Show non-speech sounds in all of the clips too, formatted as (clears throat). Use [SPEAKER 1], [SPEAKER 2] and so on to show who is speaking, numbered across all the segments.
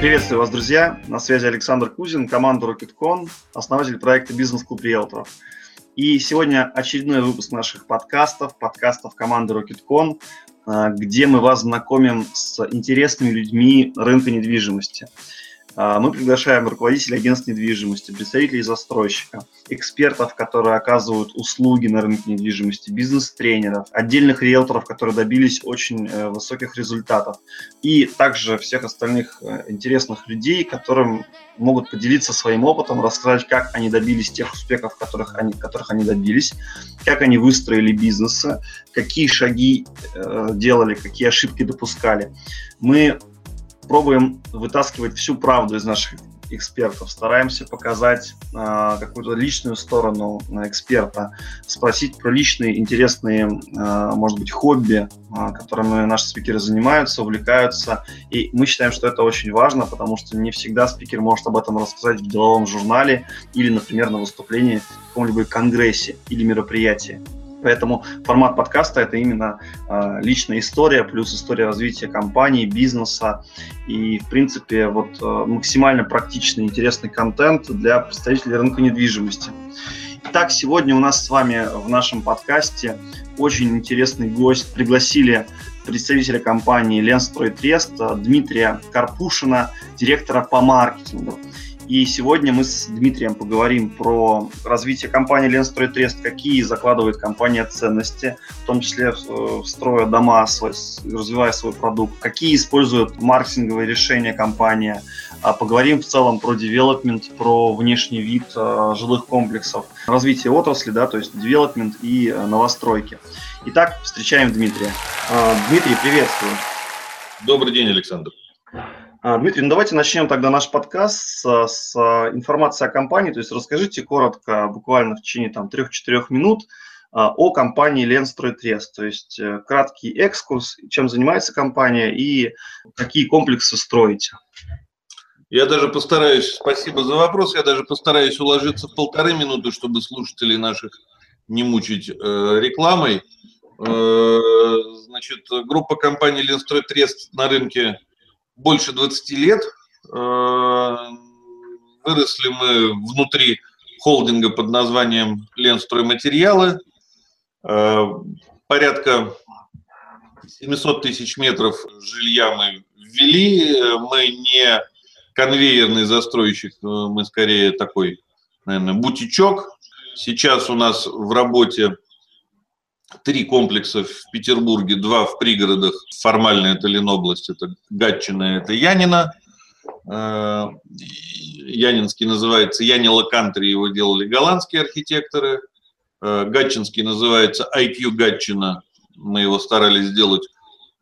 [SPEAKER 1] Приветствую вас, друзья! На связи Александр Кузин, команда RocketCon, основатель проекта «Бизнес-клуб риэлторов». И сегодня очередной выпуск наших подкастов, подкастов команды RocketCon, а, где мы вас знакомим с интересными людьми рынка недвижимости – мы приглашаем руководителей агентств недвижимости, представителей застройщика, экспертов, которые оказывают услуги на рынке недвижимости, бизнес-тренеров, отдельных риэлторов, которые добились очень э, высоких результатов, и также всех остальных э, интересных людей, которым могут поделиться своим опытом, рассказать, как они добились тех успехов, которых они, которых они добились, как они выстроили бизнесы, какие шаги э, делали, какие ошибки допускали. Мы пробуем вытаскивать всю правду из наших экспертов, стараемся показать э, какую-то личную сторону э, эксперта, спросить про личные интересные, э, может быть, хобби, э, которыми наши спикеры занимаются, увлекаются. И мы считаем, что это очень важно, потому что не всегда спикер может об этом рассказать в деловом журнале или, например, на выступлении в каком-либо конгрессе или мероприятии. Поэтому формат подкаста это именно э, личная история плюс история развития компании, бизнеса и, в принципе, вот э, максимально практичный, интересный контент для представителей рынка недвижимости. Итак, сегодня у нас с вами в нашем подкасте очень интересный гость. Пригласили представителя компании Ленстрой Трест Дмитрия Карпушина, директора по маркетингу. И сегодня мы с Дмитрием поговорим про развитие компании Ленстрой Трест, какие закладывает компания ценности, в том числе строя дома, свой, развивая свой продукт, какие используют маркетинговые решения компания. А поговорим в целом про девелопмент, про внешний вид а, жилых комплексов, развитие отрасли, да, то есть девелопмент и а, новостройки. Итак, встречаем Дмитрия. Дмитрий, приветствую.
[SPEAKER 2] Добрый день, Александр.
[SPEAKER 1] А, Дмитрий, ну давайте начнем тогда наш подкаст с, с информации о компании. То есть расскажите коротко, буквально в течение там 3-4 минут, а, о компании Ленстройтрес. То есть э, краткий экскурс, чем занимается компания и какие комплексы строите.
[SPEAKER 2] Я даже постараюсь, спасибо за вопрос, я даже постараюсь уложиться в полторы минуты, чтобы слушателей наших не мучить э, рекламой. Э, значит, группа компании Ленстройтрес на рынке больше 20 лет. Э, выросли мы внутри холдинга под названием Ленстройматериалы. Э, порядка 700 тысяч метров жилья мы ввели. Мы не конвейерный застройщик, мы скорее такой, наверное, бутичок. Сейчас у нас в работе три комплекса в Петербурге, два в пригородах. Формально это Ленобласть, это Гатчина, это Янина. Э, Янинский называется Янила Кантри, его делали голландские архитекторы. Э, Гатчинский называется IQ Гатчина, мы его старались сделать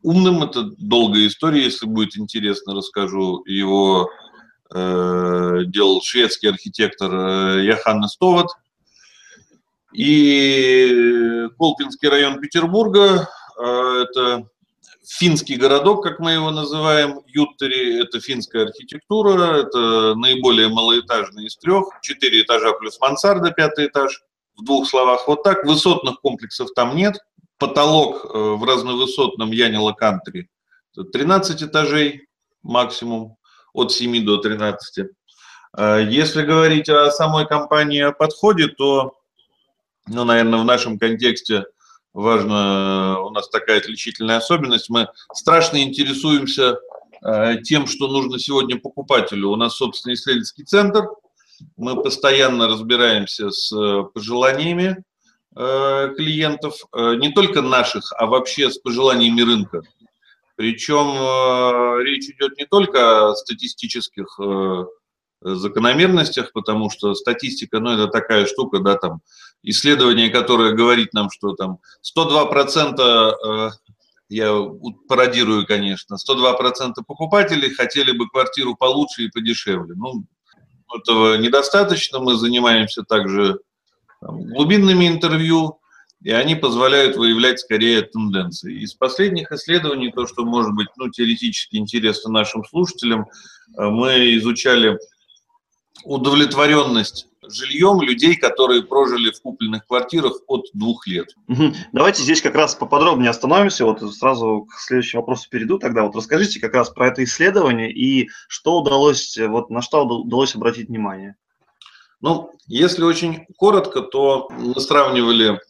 [SPEAKER 2] умным. Это долгая история, если будет интересно, расскажу. Его э, делал шведский архитектор Яханнес Товат – и Колпинский район Петербурга, э, это финский городок, как мы его называем, Юттери, это финская архитектура, это наиболее малоэтажный из трех, четыре этажа плюс мансарда, пятый этаж, в двух словах вот так, высотных комплексов там нет, потолок э, в разновысотном Янила Кантри 13 этажей максимум, от 7 до 13. Э, если говорить о самой компании о подходе, то ну, наверное, в нашем контексте важно, у нас такая отличительная особенность, мы страшно интересуемся э, тем, что нужно сегодня покупателю. У нас собственный исследовательский центр, мы постоянно разбираемся с э, пожеланиями э, клиентов, не только наших, а вообще с пожеланиями рынка. Причем речь идет не только о статистических закономерностях, потому что статистика, ну, это такая штука, да, там, исследование, которое говорит нам, что там 102%, э, я пародирую, конечно, 102% покупателей хотели бы квартиру получше и подешевле. Ну, этого недостаточно, мы занимаемся также там, глубинными интервью, и они позволяют выявлять скорее тенденции. Из последних исследований, то, что может быть ну, теоретически интересно нашим слушателям, э, мы изучали удовлетворенность жильем людей, которые прожили в купленных квартирах от двух лет.
[SPEAKER 1] Давайте здесь как раз поподробнее остановимся. Вот сразу к следующему вопросу перейду. Тогда вот расскажите как раз про это исследование и что удалось, вот на что удалось обратить внимание.
[SPEAKER 2] Ну, если очень коротко, то мы сравнивали,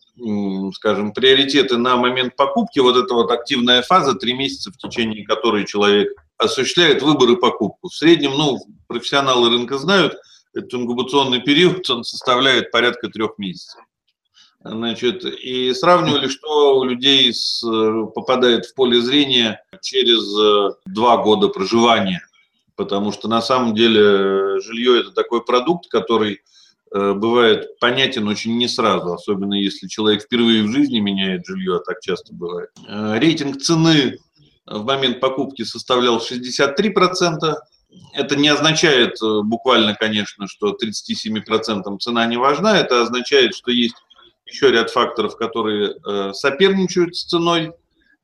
[SPEAKER 2] скажем, приоритеты на момент покупки. Вот эта вот активная фаза, три месяца, в течение которой человек осуществляет выбор и покупку. В среднем, ну, профессионалы рынка знают, этот инкубационный период, он составляет порядка трех месяцев. Значит, и сравнивали, что у людей с, попадает в поле зрения через э, два года проживания потому что на самом деле жилье это такой продукт, который э, бывает понятен очень не сразу, особенно если человек впервые в жизни меняет жилье, а так часто бывает. Э, рейтинг цены в момент покупки составлял 63%. Это не означает буквально, конечно, что 37% цена не важна, это означает, что есть еще ряд факторов, которые соперничают с ценой,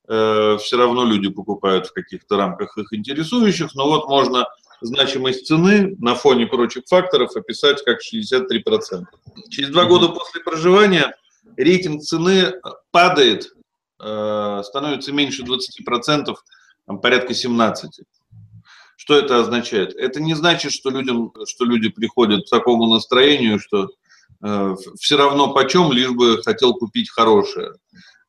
[SPEAKER 2] Э, все равно люди покупают в каких-то рамках их интересующих, но вот можно значимость цены на фоне прочих факторов описать как 63%. Через два года после проживания рейтинг цены падает, э, становится меньше 20%, там, порядка 17%. Что это означает? Это не значит, что, людям, что люди приходят к такому настроению, что э, все равно почем, лишь бы хотел купить хорошее.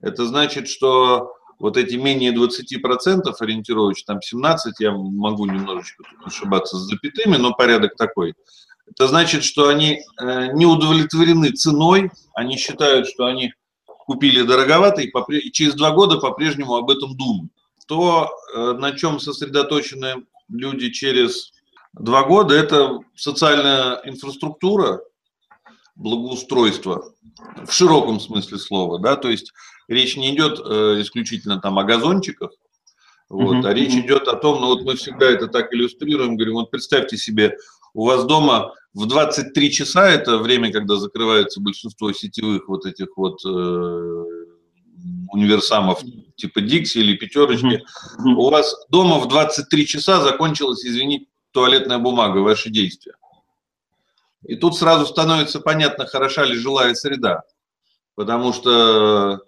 [SPEAKER 2] Это значит, что вот эти менее 20% ориентировочно, там 17, я могу немножечко ошибаться с запятыми, но порядок такой. Это значит, что они э, не удовлетворены ценой, они считают, что они купили дороговато и, и через два года по-прежнему об этом думают. То, э, на чем сосредоточены люди через два года, это социальная инфраструктура, благоустройство в широком смысле слова, да, то есть речь не идет э, исключительно там о газончиках, вот, mm-hmm. а речь идет о том, ну вот мы всегда это так иллюстрируем, говорим, вот представьте себе, у вас дома в 23 часа, это время, когда закрывается большинство сетевых вот этих вот э, универсамов типа Дикси или Пятерочки, mm-hmm. у вас дома в 23 часа закончилась, извините, туалетная бумага, ваши действия. И тут сразу становится понятно, хороша ли жилая среда. Потому что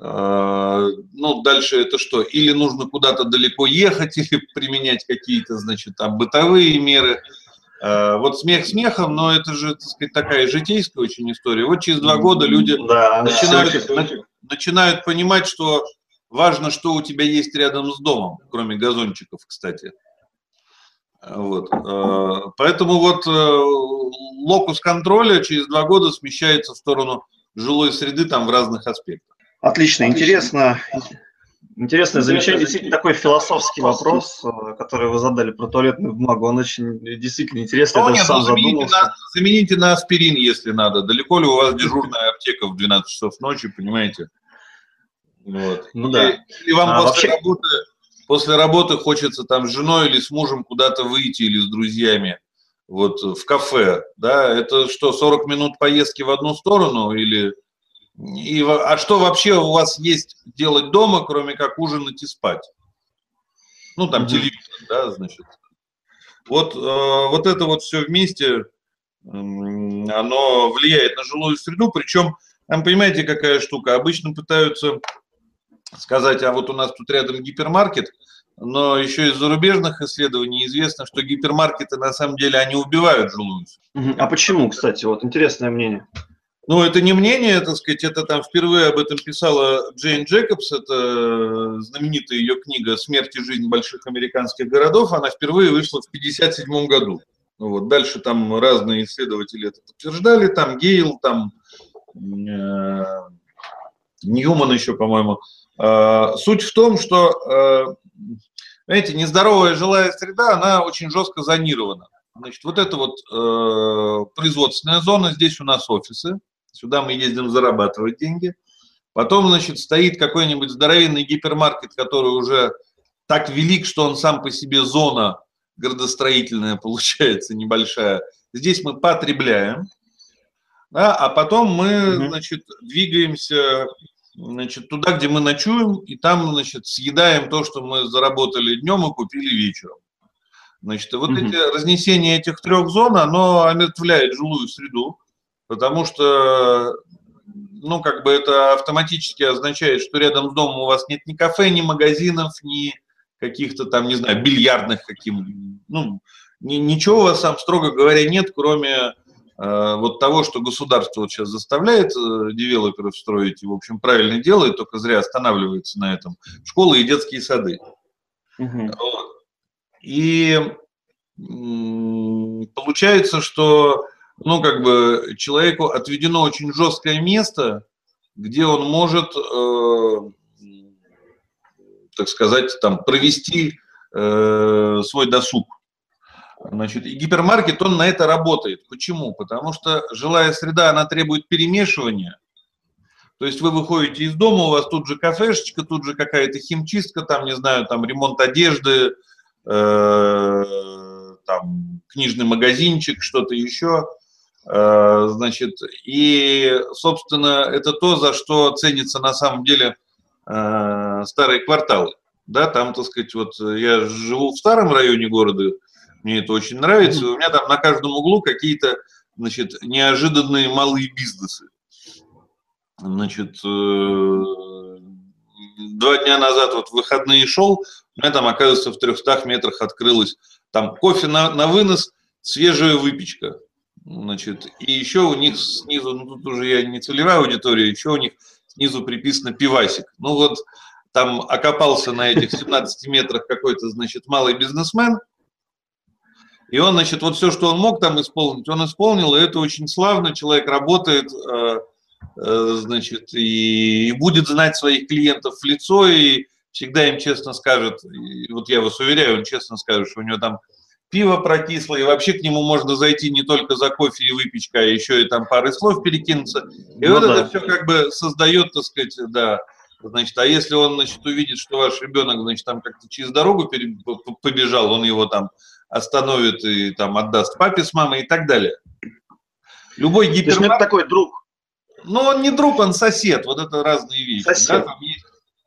[SPEAKER 2] э, ну, дальше это что? Или нужно куда-то далеко ехать, (laughs) или применять какие-то, значит, там бытовые меры. Э, вот смех смехом, но это же, так сказать, такая житейская очень история. Вот через два года люди да, начинают, да, на, начинают понимать, что важно, что у тебя есть рядом с домом, кроме газончиков, кстати. Вот. Э, поэтому вот э, локус контроля через два года смещается в сторону жилой среды там в разных аспектах.
[SPEAKER 1] Отлично, интересно. Интересное замечание. Действительно, такой философский вопрос, э, который вы задали про туалетную бумагу, он очень действительно интересный.
[SPEAKER 2] Ну, нет, сам ну, замените, на, замените на аспирин, если надо. Далеко ли у вас дежурная аптека в 12 часов ночи, понимаете? Вот. Ну да. Или вам а, после вообще... работы после работы хочется там с женой или с мужем куда-то выйти или с друзьями, вот в кафе, да, это что, 40 минут поездки в одну сторону или... И, а что вообще у вас есть делать дома, кроме как ужинать и спать? Ну, там mm-hmm. телевизор, да, значит. Вот, э, вот это вот все вместе, э, оно влияет на жилую среду, причем, там, понимаете, какая штука, обычно пытаются сказать, а вот у нас тут рядом гипермаркет, но еще из зарубежных исследований известно, что гипермаркеты на самом деле они убивают жилую
[SPEAKER 1] А почему, кстати, вот интересное мнение?
[SPEAKER 2] Ну, это не мнение, так сказать, это там впервые об этом писала Джейн Джекобс, это знаменитая ее книга «Смерть и жизнь больших американских городов», она впервые вышла в 1957 году. Вот. Дальше там разные исследователи это подтверждали, там Гейл, там э, Ньюман еще, по-моему. Э, суть в том, что, э, знаете, нездоровая жилая среда, она очень жестко зонирована. Значит, вот это вот э, производственная зона, здесь у нас офисы, сюда мы ездим зарабатывать деньги. Потом, значит, стоит какой-нибудь здоровенный гипермаркет, который уже так велик, что он сам по себе зона градостроительная (laughs) получается небольшая. Здесь мы потребляем, да, а потом мы, значит, двигаемся значит, туда, где мы ночуем, и там, значит, съедаем то, что мы заработали днем и купили вечером. Значит, вот mm-hmm. эти разнесение этих трех зон, оно омертвляет жилую среду, потому что, ну, как бы это автоматически означает, что рядом с домом у вас нет ни кафе, ни магазинов, ни каких-то там, не знаю, бильярдных каким, ну, ни, ничего у вас там, строго говоря, нет, кроме э, вот того, что государство вот сейчас заставляет э, девелоперов строить, и, в общем, правильно делает, только зря останавливается на этом, школы и детские сады. Угу. Вот. И получается, что ну, как бы человеку отведено очень жесткое место, где он может, э, так сказать, там, провести э, свой досуг. Значит, и гипермаркет, он на это работает. Почему? Потому что жилая среда, она требует перемешивания. То есть вы выходите из дома, у вас тут же кафешечка, тут же какая-то химчистка, там, не знаю, там ремонт одежды, э, там книжный магазинчик, что-то еще. Э, значит, и, собственно, это то, за что ценится на самом деле э, старые кварталы. Да, там, так сказать, вот я живу в старом районе города, мне это очень нравится, у меня там на каждом углу какие-то, значит, неожиданные малые бизнесы. Значит, э, два дня назад вот в выходные шел, у меня там, оказывается, в 300 метрах открылось там кофе на, на вынос, свежая выпечка. Значит, и еще у них снизу, ну тут уже я не целевая аудитория, еще у них снизу приписано пивасик. Ну вот там окопался на этих 17 метрах какой-то, значит, малый бизнесмен, и он, значит, вот все, что он мог там исполнить, он исполнил, и это очень славно, человек работает, э, э, значит, и, будет знать своих клиентов в лицо, и всегда им честно скажет, и вот я вас уверяю, он честно скажет, что у него там пиво прокисло, и вообще к нему можно зайти не только за кофе и выпечка, а еще и там пары слов перекинуться. И ну, вот да. это все как бы создает, так сказать, да, значит, а если он, значит, увидит, что ваш ребенок, значит, там как-то через дорогу побежал, он его там остановит и там отдаст папе с мамой и так далее. Любой гипермаркет... это
[SPEAKER 1] такой друг.
[SPEAKER 2] Ну, он не друг, он сосед, вот это разные вещи. Сосед. Да, там есть,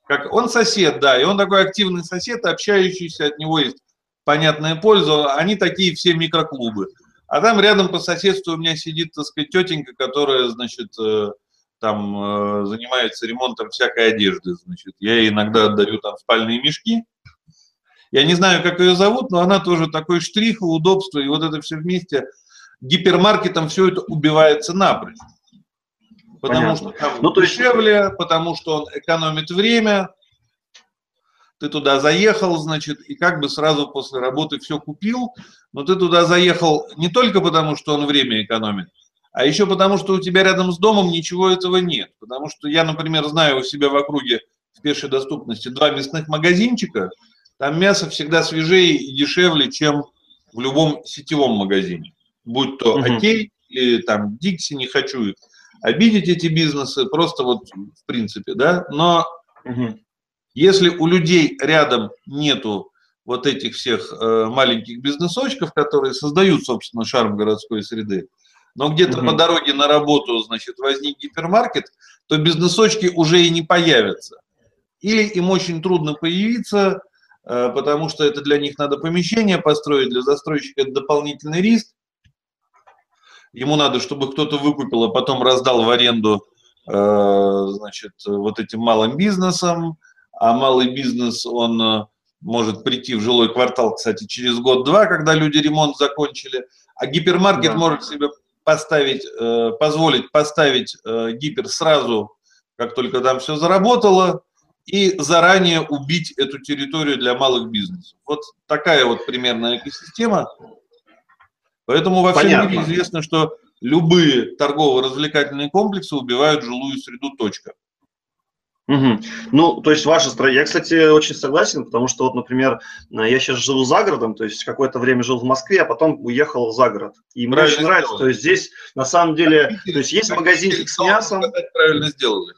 [SPEAKER 2] как, он сосед, да, и он такой активный сосед, общающийся, от него есть понятная польза, они такие все микроклубы. А там рядом по соседству у меня сидит, так сказать, тетенька, которая, значит, э, там э, занимается ремонтом всякой одежды, значит. Я ей иногда отдаю там спальные мешки. Я не знаю, как ее зовут, но она тоже такой штрих и удобство, и вот это все вместе гипермаркетом все это убивается напрочь. Потому Понятно. что там ну, то дешевле, есть... потому что он экономит время, ты туда заехал, значит, и как бы сразу после работы все купил, но ты туда заехал не только потому, что он время экономит, а еще потому, что у тебя рядом с домом ничего этого нет. Потому что я, например, знаю у себя в округе в пешей доступности два мясных магазинчика, там мясо всегда свежее и дешевле, чем в любом сетевом магазине. Будь то угу. Окей или там Дикси, не хочу обидеть эти бизнесы, просто вот в принципе, да, но угу. Если у людей рядом нету вот этих всех э, маленьких бизнесочков, которые создают, собственно, шарм городской среды, но где-то угу. по дороге на работу, значит, возник гипермаркет, то бизнесочки уже и не появятся. Или им очень трудно появиться, э, потому что это для них надо помещение построить, для застройщика это дополнительный риск. Ему надо, чтобы кто-то выкупил, а потом раздал в аренду, э, значит, вот этим малым бизнесом, а малый бизнес, он э, может прийти в жилой квартал, кстати, через год-два, когда люди ремонт закончили, а гипермаркет да. может себе поставить, э, позволить поставить э, гипер сразу, как только там все заработало, и заранее убить эту территорию для малых бизнесов. Вот такая вот примерная экосистема. Поэтому во всем Понятно. мире известно, что любые торгово-развлекательные комплексы убивают жилую среду. Точка.
[SPEAKER 1] Угу. Ну, то есть ваша страна. Я, кстати, очень согласен, потому что, вот, например, я сейчас живу за городом, то есть какое-то время жил в Москве, а потом уехал за город. И мне очень нравится, то есть здесь на самом деле, то есть есть магазинчик с мясом.
[SPEAKER 2] Правильно сделали.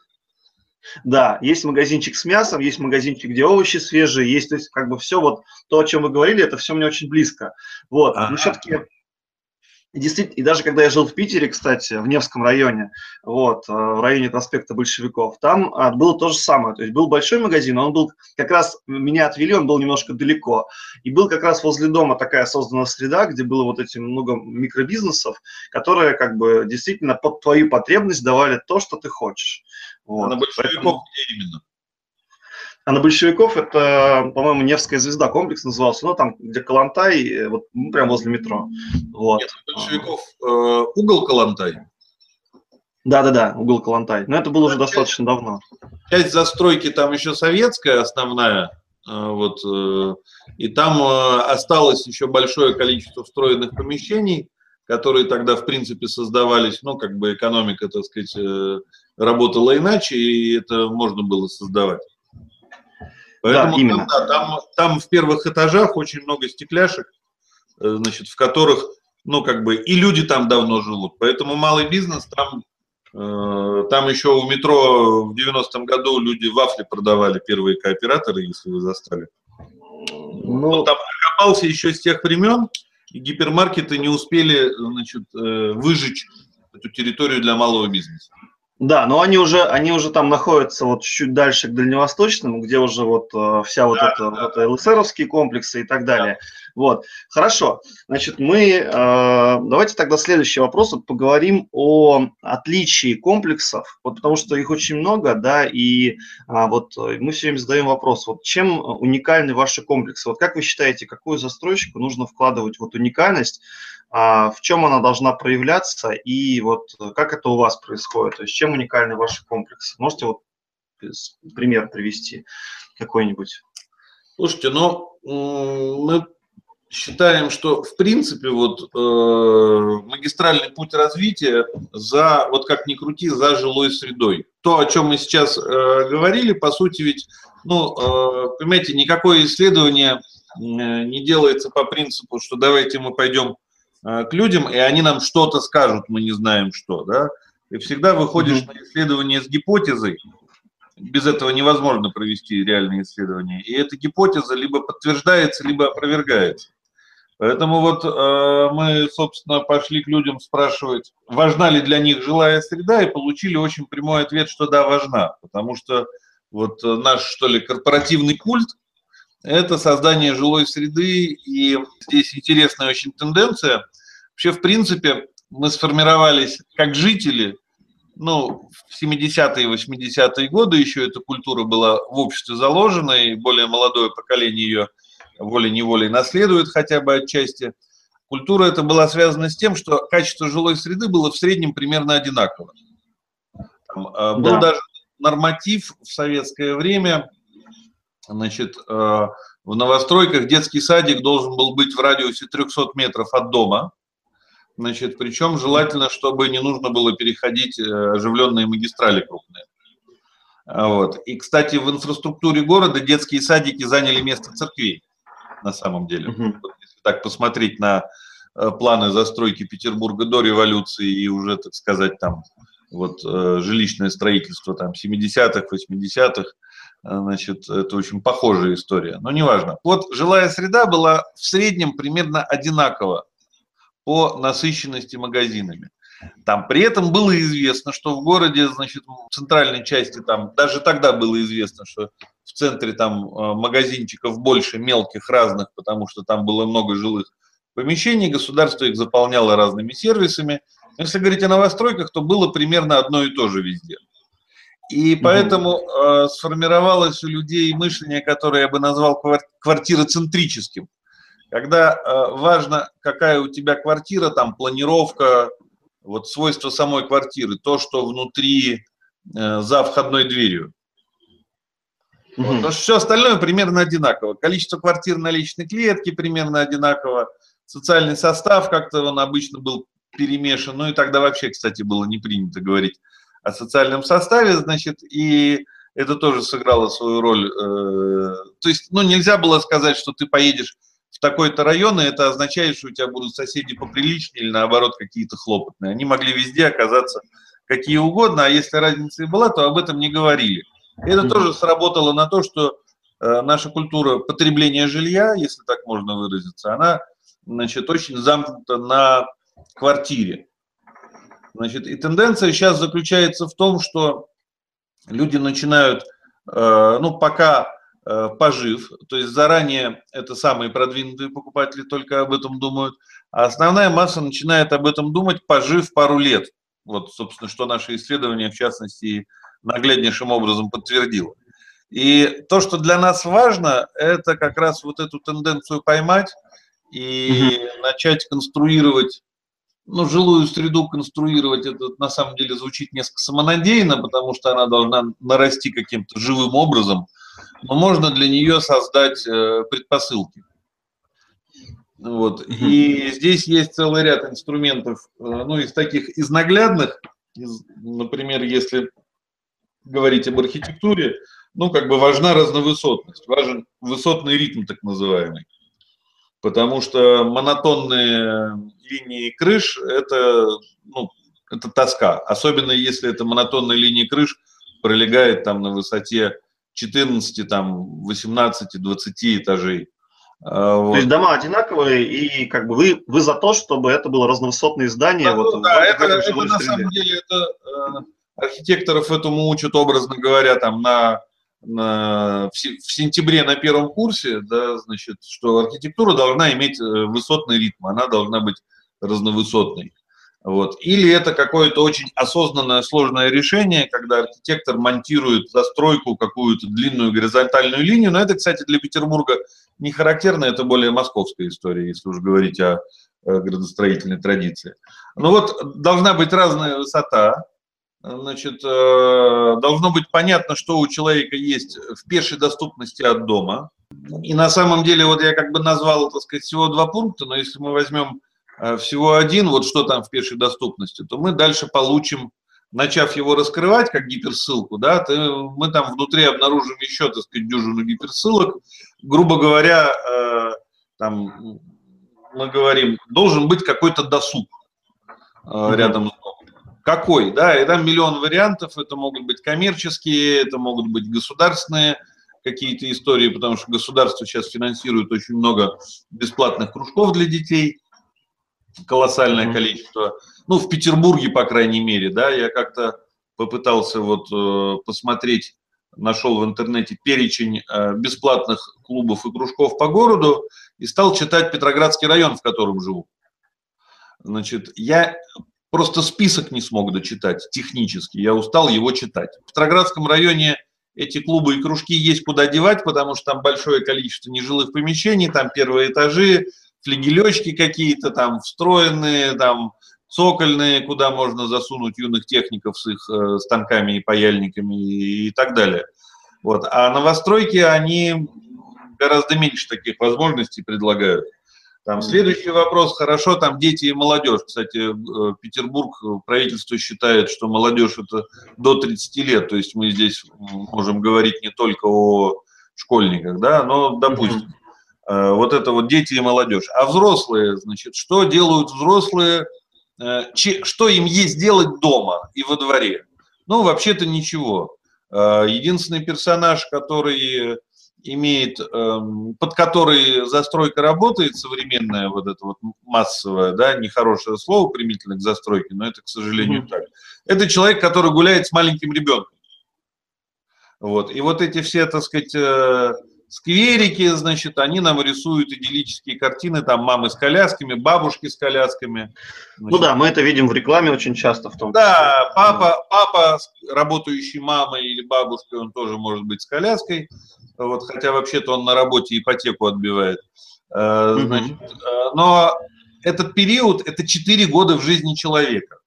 [SPEAKER 1] Да, есть магазинчик с мясом, есть магазинчик, где овощи свежие, есть, то есть как бы все вот то, о чем вы говорили, это все мне очень близко. Вот, но все-таки действительно, и даже когда я жил в Питере, кстати, в Невском районе, вот, э, в районе проспекта Большевиков, там а, было то же самое. То есть был большой магазин, он был как раз, меня отвели, он был немножко далеко. И был как раз возле дома такая создана среда, где было вот эти много микробизнесов, которые как бы действительно под твою потребность давали то, что ты хочешь.
[SPEAKER 2] Вот. А на Большевиков Поэтому... где именно?
[SPEAKER 1] А на большевиков это, по-моему, Невская звезда комплекс назывался, ну, там, где Калантай, вот ну, прямо возле метро. Вот. Нет,
[SPEAKER 2] большевиков э, угол Калантай?
[SPEAKER 1] Да-да-да, угол Калантай. Но это было уже часть, достаточно давно.
[SPEAKER 2] Часть застройки там еще советская основная, э, вот, э, и там э, осталось еще большое количество встроенных помещений, которые тогда, в принципе, создавались, ну, как бы экономика, так сказать, э, работала иначе, и это можно было создавать. Поэтому да, именно. Там, да, там, там в первых этажах очень много стекляшек, э, значит, в которых, ну, как бы, и люди там давно живут. Поэтому малый бизнес там, э, там еще у метро в 90-м году люди вафли продавали, первые кооператоры, если вы застали. Ну, Он там окопался еще с тех времен, и гипермаркеты не успели, значит, э, выжечь эту территорию для малого бизнеса.
[SPEAKER 1] Да, но они уже, они уже там находятся вот чуть дальше к дальневосточному, где уже вот э, вся вот да, эта, да. вот ЛСРовские комплексы и так далее. Да. Вот, хорошо. Значит, мы, э, давайте тогда следующий вопрос, вот поговорим о отличии комплексов, вот потому что их очень много, да, и а, вот мы все время задаем вопрос, вот чем уникальны ваши комплексы? Вот как вы считаете, какую застройщику нужно вкладывать вот уникальность, а в чем она должна проявляться и вот как это у вас происходит, то есть чем уникальны ваши комплексы? Можете вот пример привести какой-нибудь?
[SPEAKER 2] Слушайте, ну, мы считаем, что в принципе вот э, магистральный путь развития за, вот как ни крути, за жилой средой. То, о чем мы сейчас э, говорили, по сути ведь, ну, э, понимаете, никакое исследование э, не делается по принципу, что давайте мы пойдем Э, к людям, и они нам что-то скажут, мы не знаем что, да. И всегда выходишь mm-hmm. на исследование с гипотезой, без этого невозможно провести реальные исследования. И эта гипотеза либо подтверждается, либо опровергается. Поэтому вот э, мы, собственно, пошли к людям спрашивать, важна ли для них жилая среда, и получили очень прямой ответ, что да, важна. Потому что вот наш, что ли, корпоративный культ – это создание жилой среды, и здесь интересная очень тенденция. Вообще, в принципе, мы сформировались как жители, ну, в 70-е и 80-е годы еще эта культура была в обществе заложена, и более молодое поколение ее волей-неволей наследует хотя бы отчасти. Культура эта была связана с тем, что качество жилой среды было в среднем примерно одинаково. Там, э, был да. даже норматив в советское время – Значит, э, в новостройках детский садик должен был быть в радиусе 300 метров от дома. Значит, причем желательно, чтобы не нужно было переходить э, оживленные магистрали крупные. А вот. И, кстати, в инфраструктуре города детские садики заняли место церквей, на самом деле. Угу. Вот, если так посмотреть на э, планы застройки Петербурга до революции и уже, так сказать, там вот жилищное строительство там 70-х, 80-х, Значит, это очень похожая история, но неважно. Вот жилая среда была в среднем примерно одинакова по насыщенности магазинами. Там при этом было известно, что в городе, значит, в центральной части там, даже тогда было известно, что в центре там э, магазинчиков больше мелких разных, потому что там было много жилых помещений, государство их заполняло разными сервисами. Если говорить о новостройках, то было примерно одно и то же везде. И поэтому э, сформировалось у людей мышление, которое я бы назвал квартироцентрическим. Когда э, важно, какая у тебя квартира, там планировка, вот свойства самой квартиры, то, что внутри э, за входной дверью. Угу. Вот, потому что все остальное примерно одинаково. Количество квартир на личной клетке примерно одинаково. Социальный состав как-то он обычно был перемешан. Ну и тогда вообще, кстати, было не принято говорить о социальном составе, значит, и это тоже сыграло свою роль. Э, то есть, ну, нельзя было сказать, что ты поедешь в такой-то район, и это означает, что у тебя будут соседи поприличнее или, наоборот, какие-то хлопотные. Они могли везде оказаться какие угодно, а если разница и была, то об этом не говорили. И это тоже сработало на то, что э, наша культура потребления жилья, если так можно выразиться, она, значит, очень замкнута на квартире. Значит, и тенденция сейчас заключается в том, что люди начинают, э, ну, пока пожив, то есть заранее это самые продвинутые покупатели только об этом думают, а основная масса начинает об этом думать, пожив пару лет. Вот, собственно, что наше исследование, в частности, нагляднейшим образом подтвердило. И то, что для нас важно, это как раз вот эту тенденцию поймать и угу. начать конструировать ну, жилую среду конструировать, это на самом деле звучит несколько самонадеянно, потому что она должна нарасти каким-то живым образом, но можно для нее создать э, предпосылки. Вот. И здесь есть целый ряд инструментов, э, ну, из таких, из наглядных, из, например, если говорить об архитектуре, ну, как бы важна разновысотность, важен высотный ритм так называемый потому что монотонные линии крыш – это, ну, это тоска, особенно если это монотонная линия крыш пролегает там на высоте 14, там, 18, 20 этажей.
[SPEAKER 1] А, вот. То есть дома одинаковые, и как бы вы, вы за то, чтобы это было разновысотное здание?
[SPEAKER 2] Да,
[SPEAKER 1] вот,
[SPEAKER 2] да, это, это на самом деле это, э, архитекторов этому учат, образно говоря, там на в сентябре на первом курсе, да, значит, что архитектура должна иметь э, высотный ритм, она должна быть разновысотной. Вот. Или это какое-то очень осознанное сложное решение, когда архитектор монтирует застройку какую-то длинную горизонтальную линию. Но это, кстати, для Петербурга не характерно, это более московская история, если уж говорить о градостроительной традиции. Ну вот должна быть разная высота, значит, э, должно быть понятно, что у человека есть в пешей доступности от дома. И на самом деле, вот я как бы назвал, так сказать, всего два пункта, но если мы возьмем э, всего один, вот что там в пешей доступности, то мы дальше получим, начав его раскрывать как гиперссылку, да, то мы там внутри обнаружим еще, так сказать, дюжину гиперссылок. Грубо говоря, э, там мы говорим, должен быть какой-то досуг рядом с какой, да, и там миллион вариантов, это могут быть коммерческие, это могут быть государственные какие-то истории, потому что государство сейчас финансирует очень много бесплатных кружков для детей, колоссальное mm-hmm. количество. Ну, в Петербурге, по крайней мере, да, я как-то попытался вот э, посмотреть, нашел в интернете перечень э, бесплатных клубов и кружков по городу и стал читать Петроградский район, в котором живу. Значит, я просто список не смог дочитать технически, я устал его читать. В Петроградском районе эти клубы и кружки есть куда девать, потому что там большое количество нежилых помещений, там первые этажи, флигелечки какие-то там встроенные, там цокольные, куда можно засунуть юных техников с их э, станками и паяльниками и, и так далее. Вот. А новостройки, они гораздо меньше таких возможностей предлагают. Там следующий вопрос, хорошо, там дети и молодежь. Кстати, э, Петербург, э, правительство считает, что молодежь это до 30 лет, то есть мы здесь можем говорить не только о школьниках, да, но, допустим. Вот это вот дети и молодежь. А взрослые, значит, что делают взрослые, что им есть делать дома и во дворе? Ну, вообще-то ничего. Единственный персонаж, который имеет, эм, под который застройка работает, современная, вот это вот массовая, да, нехорошее слово примительно к застройке, но это, к сожалению, mm-hmm. так. Это человек, который гуляет с маленьким ребенком. Вот. И вот эти все, так сказать, э, скверики, значит, они нам рисуют идиллические картины, там мамы с колясками, бабушки с колясками.
[SPEAKER 1] Значит. Ну да, мы это видим в рекламе очень часто в том
[SPEAKER 2] числе. Да, папа, папа, работающий мамой или бабушкой, он тоже может быть с коляской вот, хотя вообще-то он на работе ипотеку отбивает. Э, значит, mm но этот период – это 4 года в жизни человека.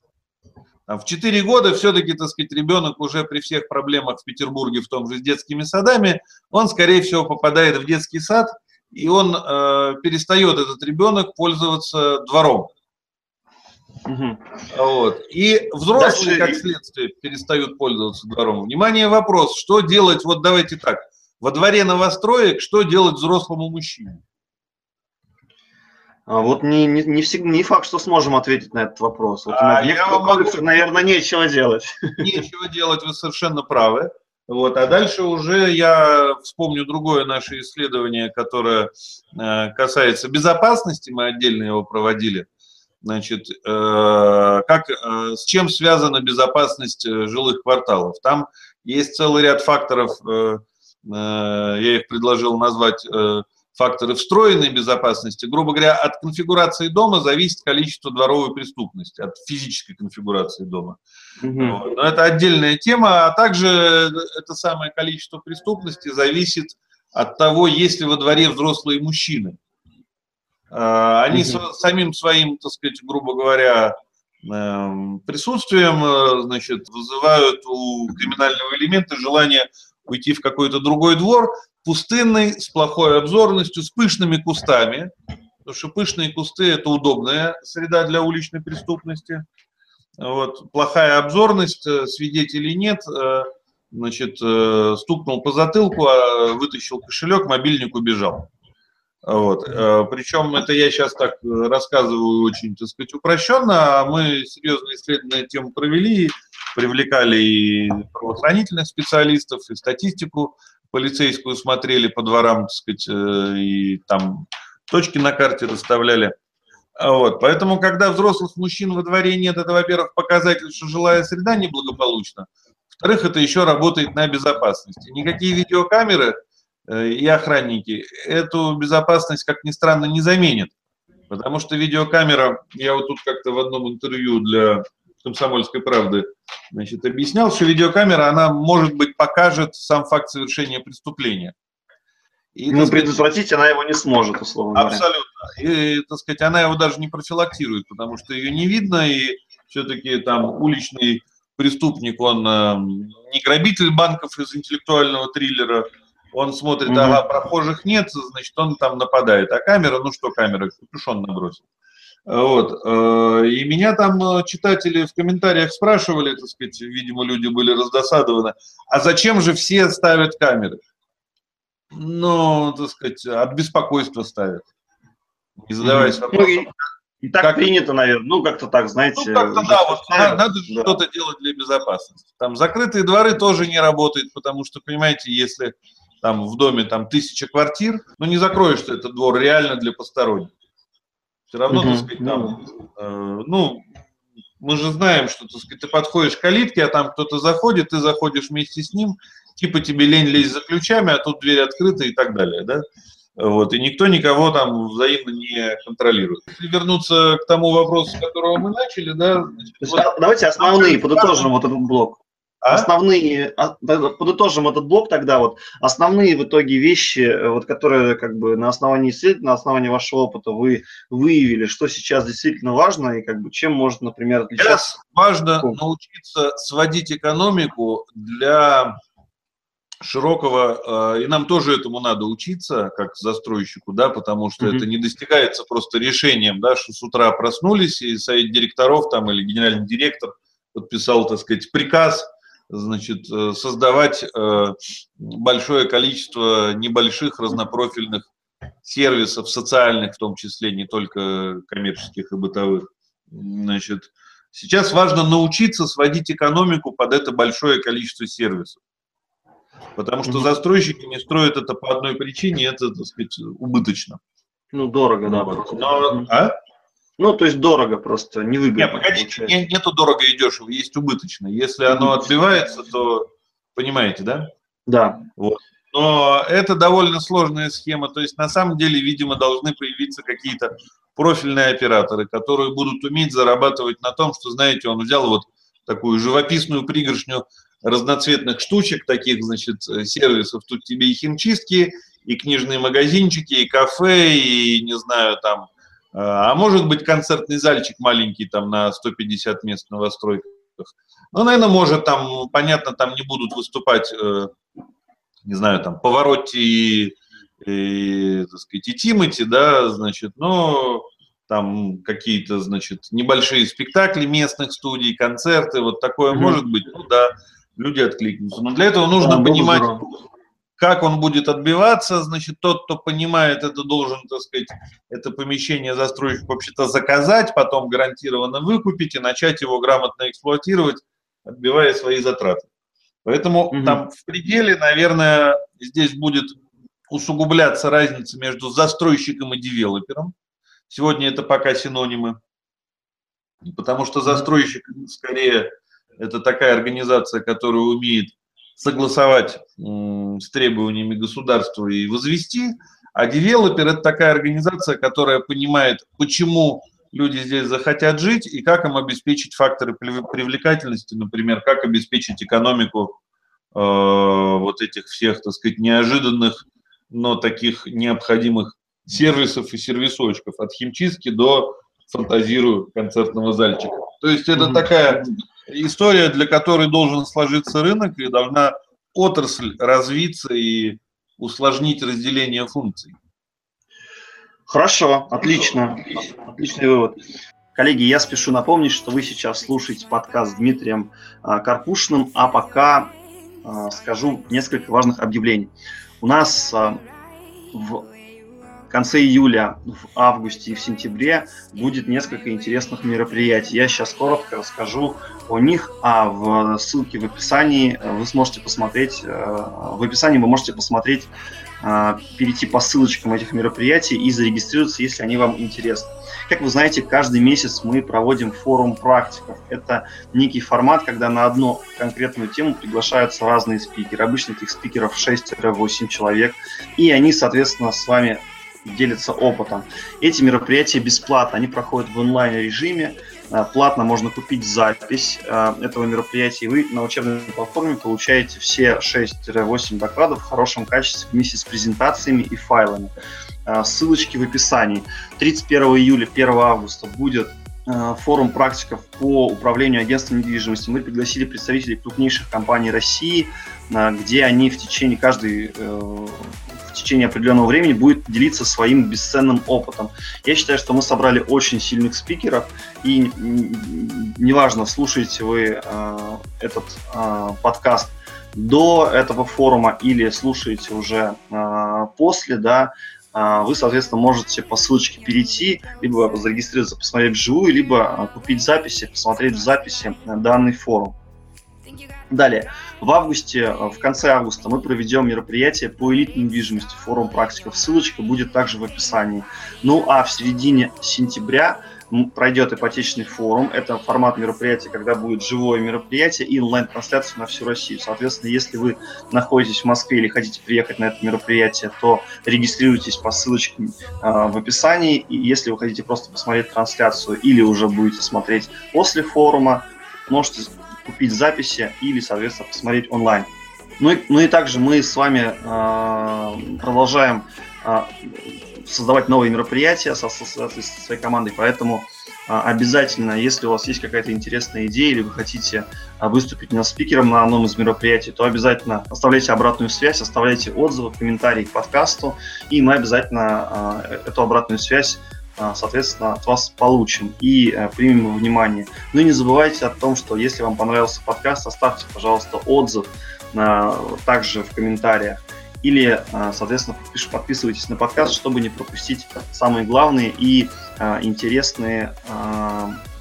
[SPEAKER 2] В 4 года все-таки, так сказать, ребенок уже при всех проблемах в Петербурге, в том же с детскими садами, он, скорее всего, попадает в детский сад, и он э, перестает, этот ребенок, пользоваться двором. Угу. Вот. И взрослые, Дальше... как следствие, перестают пользоваться двором. Внимание, вопрос, что делать, вот давайте так – во дворе новостроек что делать взрослому мужчине?
[SPEAKER 1] А вот не, не, не, всегда, не факт, что сможем ответить на этот вопрос. Вот а, я вам могу... наверное, нечего делать. (laughs)
[SPEAKER 2] Нечего делать, вы совершенно правы. Вот, а дальше уже я вспомню другое наше исследование, которое э, касается безопасности, мы отдельно его проводили. значит, э, как, э, с чем связана безопасность жилых кварталов. Там есть целый ряд факторов, я их предложил назвать факторы встроенной безопасности. Грубо говоря, от конфигурации дома зависит количество дворовой преступности, от физической конфигурации дома. Угу. Но это отдельная тема, а также это самое количество преступности зависит от того, есть ли во дворе взрослые мужчины. А, они угу. самим своим, так сказать, грубо говоря, эм, присутствием, э, значит, вызывают у криминального элемента желание уйти в какой-то другой двор, пустынный, с плохой обзорностью, с пышными кустами, потому что пышные кусты – это удобная среда для уличной преступности. Вот. Плохая обзорность, э, свидетелей нет, э, значит, стукнул по затылку, а вытащил кошелек, мобильник убежал. Вот. Э, Причем это я сейчас так рассказываю очень, так сказать, упрощенно, а мы серьезные исследования на тему провели, привлекали и правоохранительных специалистов, и статистику полицейскую смотрели по дворам, так сказать, э, и там точки на карте расставляли. Вот. Поэтому, когда взрослых мужчин во дворе нет, это, во-первых, показатель, что жилая среда неблагополучна. Во-вторых, это еще работает на безопасности. Никакие видеокамеры – Э, и охранники эту безопасность, как ни странно, не заменят. Потому что видеокамера, я вот тут как-то в одном интервью для «Комсомольской правды» значит, объяснял, что видеокамера, она, может быть, покажет сам факт совершения преступления.
[SPEAKER 1] И, Но предотвратить она его не сможет, условно
[SPEAKER 2] говоря. Абсолютно. И, так сказать, она его даже не профилактирует, потому что ее не видно, и все-таки там уличный преступник, он э, не грабитель банков из интеллектуального триллера, он смотрит, угу. ага, прохожих нет, значит, он там нападает. А камера, ну что камера, капюшон набросил. Вот. Э, и меня там э, читатели в комментариях спрашивали, так сказать, видимо, люди были раздосадованы, а зачем же все ставят камеры? Ну, так сказать, от беспокойства ставят.
[SPEAKER 1] Не задаваясь вопросом. Ну, и, и так как... принято, наверное, ну, как-то так, знаете. Ну, как-то,
[SPEAKER 2] да, вот ставят, надо да. что-то делать для безопасности. Там закрытые дворы тоже не работают, потому что, понимаете, если там в доме там тысяча квартир, но не закроешь ты этот двор реально для посторонних. Все равно, uh-huh. так сказать, там, э, ну, мы же знаем, что, так сказать, ты подходишь к калитке, а там кто-то заходит, ты заходишь вместе с ним, типа тебе лень лезть за ключами, а тут дверь открыта и так далее, да? Вот, и никто никого там взаимно не контролирует. Если вернуться к тому вопросу, с которого мы начали, да.
[SPEAKER 1] Значит, вот, давайте основные, подытожим вот этот блок. А? Основные, а, подытожим этот блок тогда, вот основные в итоге вещи, э, вот, которые как бы на основании исследований, на основании вашего опыта вы выявили, что сейчас действительно важно и как бы чем может, например,
[SPEAKER 2] отличаться? Сейчас важно научиться сводить экономику для широкого, э, и нам тоже этому надо учиться, как застройщику, да, потому что mm-hmm. это не достигается просто решением, да, что с утра проснулись, и совет директоров там или генеральный директор подписал, так сказать, приказ, значит, э, создавать э, большое количество небольших разнопрофильных сервисов, социальных в том числе, не только коммерческих и бытовых. Значит, сейчас важно научиться сводить экономику под это большое количество сервисов. Потому что застройщики не строят это по одной причине, это, так сказать, убыточно.
[SPEAKER 1] Ну, дорого, да. Но, а? Ну, то есть дорого просто, невыгодно. Нет,
[SPEAKER 2] погодите, не, нету дорого и дешево, есть убыточно. Если оно отбивается, то понимаете, да?
[SPEAKER 1] Да.
[SPEAKER 2] Вот. Но это довольно сложная схема. То есть на самом деле, видимо, должны появиться какие-то профильные операторы, которые будут уметь зарабатывать на том, что, знаете, он взял вот такую живописную пригоршню разноцветных штучек, таких, значит, сервисов. Тут тебе и химчистки, и книжные магазинчики, и кафе, и, не знаю, там, а может быть, концертный зальчик маленький там на 150 мест в новостройках. Ну, наверное, может, там, понятно, там не будут выступать, э, не знаю, там, Поворотти и, и, так сказать, и Тимати, да, значит, но там какие-то, значит, небольшие спектакли местных студий, концерты, вот такое mm-hmm. может быть, ну да, люди откликнутся. Но для этого нужно да, понимать, как он будет отбиваться, значит, тот, кто понимает, это должен, так сказать, это помещение застройщик вообще-то заказать, потом гарантированно выкупить и начать его грамотно эксплуатировать, отбивая свои затраты. Поэтому угу. там в пределе, наверное, здесь будет усугубляться разница между застройщиком и девелопером. Сегодня это пока синонимы. потому что застройщик скорее это такая организация, которая умеет согласовать с требованиями государства и возвести, а девелопер – это такая организация, которая понимает, почему люди здесь захотят жить и как им обеспечить факторы привлекательности, например, как обеспечить экономику э, вот этих всех, так сказать, неожиданных, но таких необходимых сервисов и сервисочков, от химчистки до, фантазирую, концертного зальчика. То есть это такая история, для которой должен сложиться рынок и должна отрасль развиться и усложнить разделение функций.
[SPEAKER 1] Хорошо, отлично. Отличный вывод. Коллеги, я спешу напомнить, что вы сейчас слушаете подкаст с Дмитрием а, Карпушиным, а пока а, скажу несколько важных объявлений. У нас а, в конце июля, в августе и в сентябре будет несколько интересных мероприятий. Я сейчас коротко расскажу о них, а в ссылке в описании вы сможете посмотреть, э, в описании вы можете посмотреть, э, перейти по ссылочкам этих мероприятий и зарегистрироваться, если они вам интересны. Как вы знаете, каждый месяц мы проводим форум практиков. Это некий формат, когда на одну конкретную тему приглашаются разные спикеры. Обычно этих спикеров 6-8 человек. И они, соответственно, с вами делятся опытом. Эти мероприятия бесплатно, они проходят в онлайн-режиме, а, платно можно купить запись а, этого мероприятия, и вы на учебной платформе получаете все 6-8 докладов в хорошем качестве вместе с презентациями и файлами. А, ссылочки в описании. 31 июля, 1 августа будет форум практиков по управлению агентством недвижимости. Мы пригласили представителей крупнейших компаний России, где они в течение каждой э, течение определенного времени будет делиться своим бесценным опытом. Я считаю, что мы собрали очень сильных спикеров, и неважно, слушаете вы э, этот э, подкаст до этого форума или слушаете уже э, после, да, э, вы, соответственно, можете по ссылочке перейти, либо зарегистрироваться, посмотреть вживую, либо э, купить записи, посмотреть в записи данный форум. Далее, в августе, э, в конце августа мы проведем мероприятие по элитной недвижимости, форум практиков. Ссылочка будет также в описании. Ну а в середине сентября пройдет ипотечный форум. Это формат мероприятия, когда будет живое мероприятие и онлайн-трансляция на всю Россию. Соответственно, если вы находитесь в Москве или хотите приехать на это мероприятие, то регистрируйтесь по ссылочке э, в описании. И если вы хотите просто посмотреть трансляцию или уже будете смотреть после форума, можете купить записи или, соответственно, посмотреть онлайн. Ну и, ну и также мы с вами э, продолжаем э, создавать новые мероприятия со, со, со своей командой, поэтому э, обязательно, если у вас есть какая-то интересная идея или вы хотите э, выступить на спикером на одном из мероприятий, то обязательно оставляйте обратную связь, оставляйте отзывы, комментарии к подкасту, и мы обязательно э, эту обратную связь соответственно, от вас получим и э, примем во внимание. Ну и не забывайте о том, что если вам понравился подкаст, оставьте, пожалуйста, отзыв также в комментариях. Или, э, соответственно, подписывайтесь на подкаст, чтобы не пропустить самые главные и э, интересные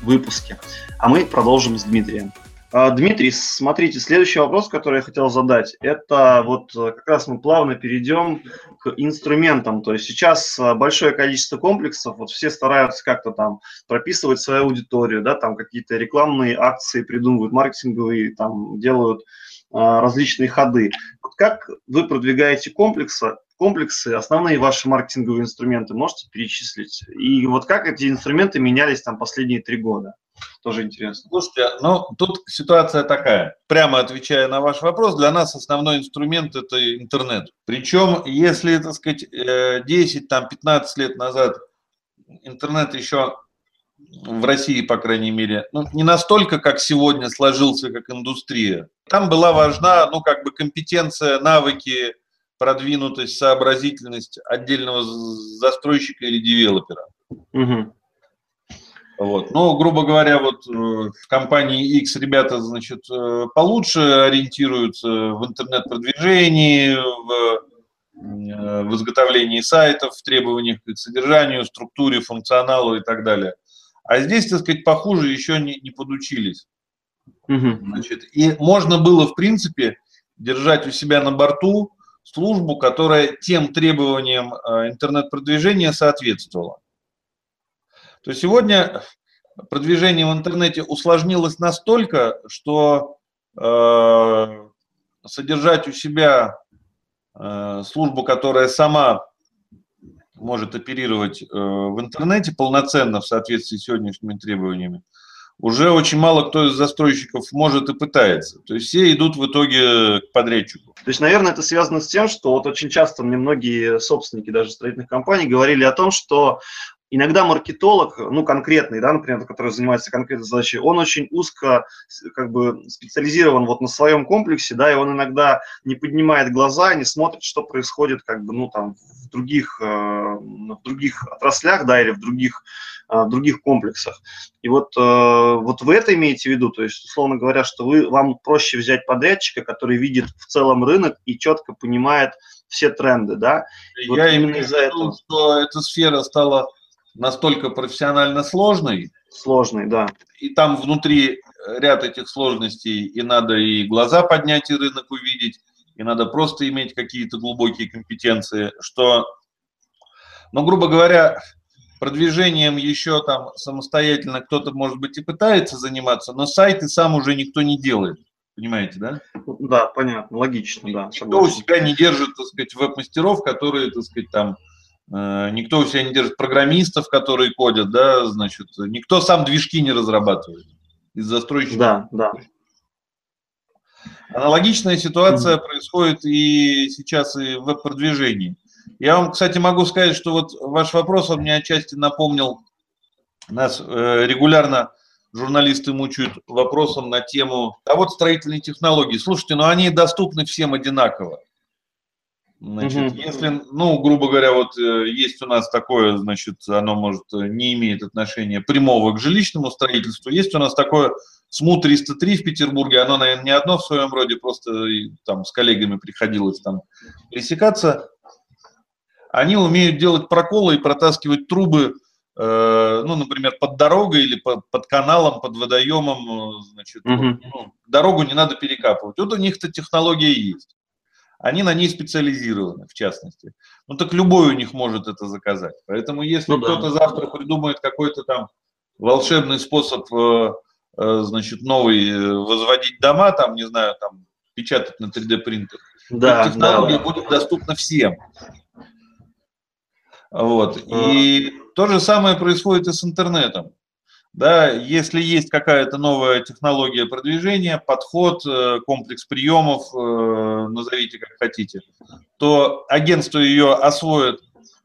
[SPEAKER 1] выпуски. А мы продолжим с Дмитрием. А, Дмитрий, смотрите, следующий вопрос, который я хотел задать, это вот э, как раз мы плавно перейдем к инструментам. То есть сейчас э, большое количество комплексов, вот все стараются как-то там прописывать свою аудиторию, да, там какие-то рекламные акции придумывают, маркетинговые, там делают а, различные ходы. Как вы продвигаете комплексы, комплексы, основные ваши маркетинговые инструменты можете перечислить? И вот как эти инструменты менялись там последние три года? Тоже интересно.
[SPEAKER 2] Слушайте, ну тут ситуация такая. Прямо отвечая на ваш вопрос, для нас основной инструмент это интернет. Причем, если, так сказать, 10, э, там, 15 лет назад интернет еще в России, по крайней мере, ну, не настолько, как сегодня сложился, как индустрия. Там была важна, ну, как бы компетенция, навыки, продвинутость, сообразительность отдельного застройщика или девелопера. Угу. Вот. Но, грубо говоря, вот э, в компании X ребята, значит, э, получше ориентируются в интернет-продвижении, в, э, в изготовлении сайтов, в требованиях к содержанию, структуре, функционалу и так далее. А здесь, так сказать, похуже еще не, не подучились. Угу. Значит, и можно было, в принципе, держать у себя на борту службу, которая тем требованиям интернет-продвижения соответствовала то сегодня продвижение в интернете усложнилось настолько, что э, содержать у себя э, службу, которая сама может оперировать э, в интернете полноценно в соответствии с сегодняшними требованиями, уже очень мало кто из застройщиков может и пытается. То есть все идут в итоге к подрядчику.
[SPEAKER 1] То есть, наверное, это связано с тем, что вот очень часто мне многие собственники даже строительных компаний говорили о том, что иногда маркетолог, ну, конкретный, да, например, который занимается конкретной задачей, он очень узко как бы специализирован вот на своем комплексе, да, и он иногда не поднимает глаза, не смотрит, что происходит как бы, ну, там, в других, э, в других отраслях, да, или в других, э, в других комплексах. И вот, э, вот вы это имеете в виду, то есть, условно говоря, что вы, вам проще взять подрядчика, который видит в целом рынок и четко понимает все тренды, да?
[SPEAKER 2] Я вот именно из-за этого. что эта сфера стала настолько профессионально сложный.
[SPEAKER 1] Сложный, да.
[SPEAKER 2] И там внутри ряд этих сложностей, и надо и глаза поднять, и рынок увидеть, и надо просто иметь какие-то глубокие компетенции, что, ну, грубо говоря, продвижением еще там самостоятельно кто-то, может быть, и пытается заниматься, но сайты сам уже никто не делает. Понимаете, да?
[SPEAKER 1] Да, понятно, логично, да.
[SPEAKER 2] Никто согласен. у себя не держит, так сказать, веб-мастеров, которые, так сказать, там Э, никто у себя не держит программистов, которые кодят, да, значит, никто сам движки не разрабатывает из застройщиков.
[SPEAKER 1] Да, да.
[SPEAKER 2] Аналогичная ситуация mm-hmm. происходит и сейчас и в веб-продвижении. Я вам, кстати, могу сказать, что вот ваш вопрос, он мне отчасти напомнил, нас э, регулярно журналисты мучают вопросом на тему, а вот строительные технологии. Слушайте, ну они доступны всем одинаково. Значит, угу. если, ну, грубо говоря, вот э, есть у нас такое, значит, оно может э, не имеет отношения прямого к жилищному строительству, есть у нас такое СМУ-303 в Петербурге, оно, наверное, не одно в своем роде, просто там с коллегами приходилось там пересекаться. Они умеют делать проколы и протаскивать трубы, э, ну, например, под дорогой или под, под каналом, под водоемом, э, значит, угу. ну, дорогу не надо перекапывать. Вот у них-то технология есть они на ней специализированы, в частности. Ну так любой у них может это заказать. Поэтому если ну, кто-то да. завтра придумает какой-то там волшебный способ, э, э, значит, новый э, возводить дома, там, не знаю, там, печатать на 3D принтер, да, технология да, да. будет доступна всем. Вот. И то же самое происходит и с интернетом. Да, если есть какая-то новая технология продвижения, подход, э, комплекс приемов, э, назовите как хотите, то агентство ее освоит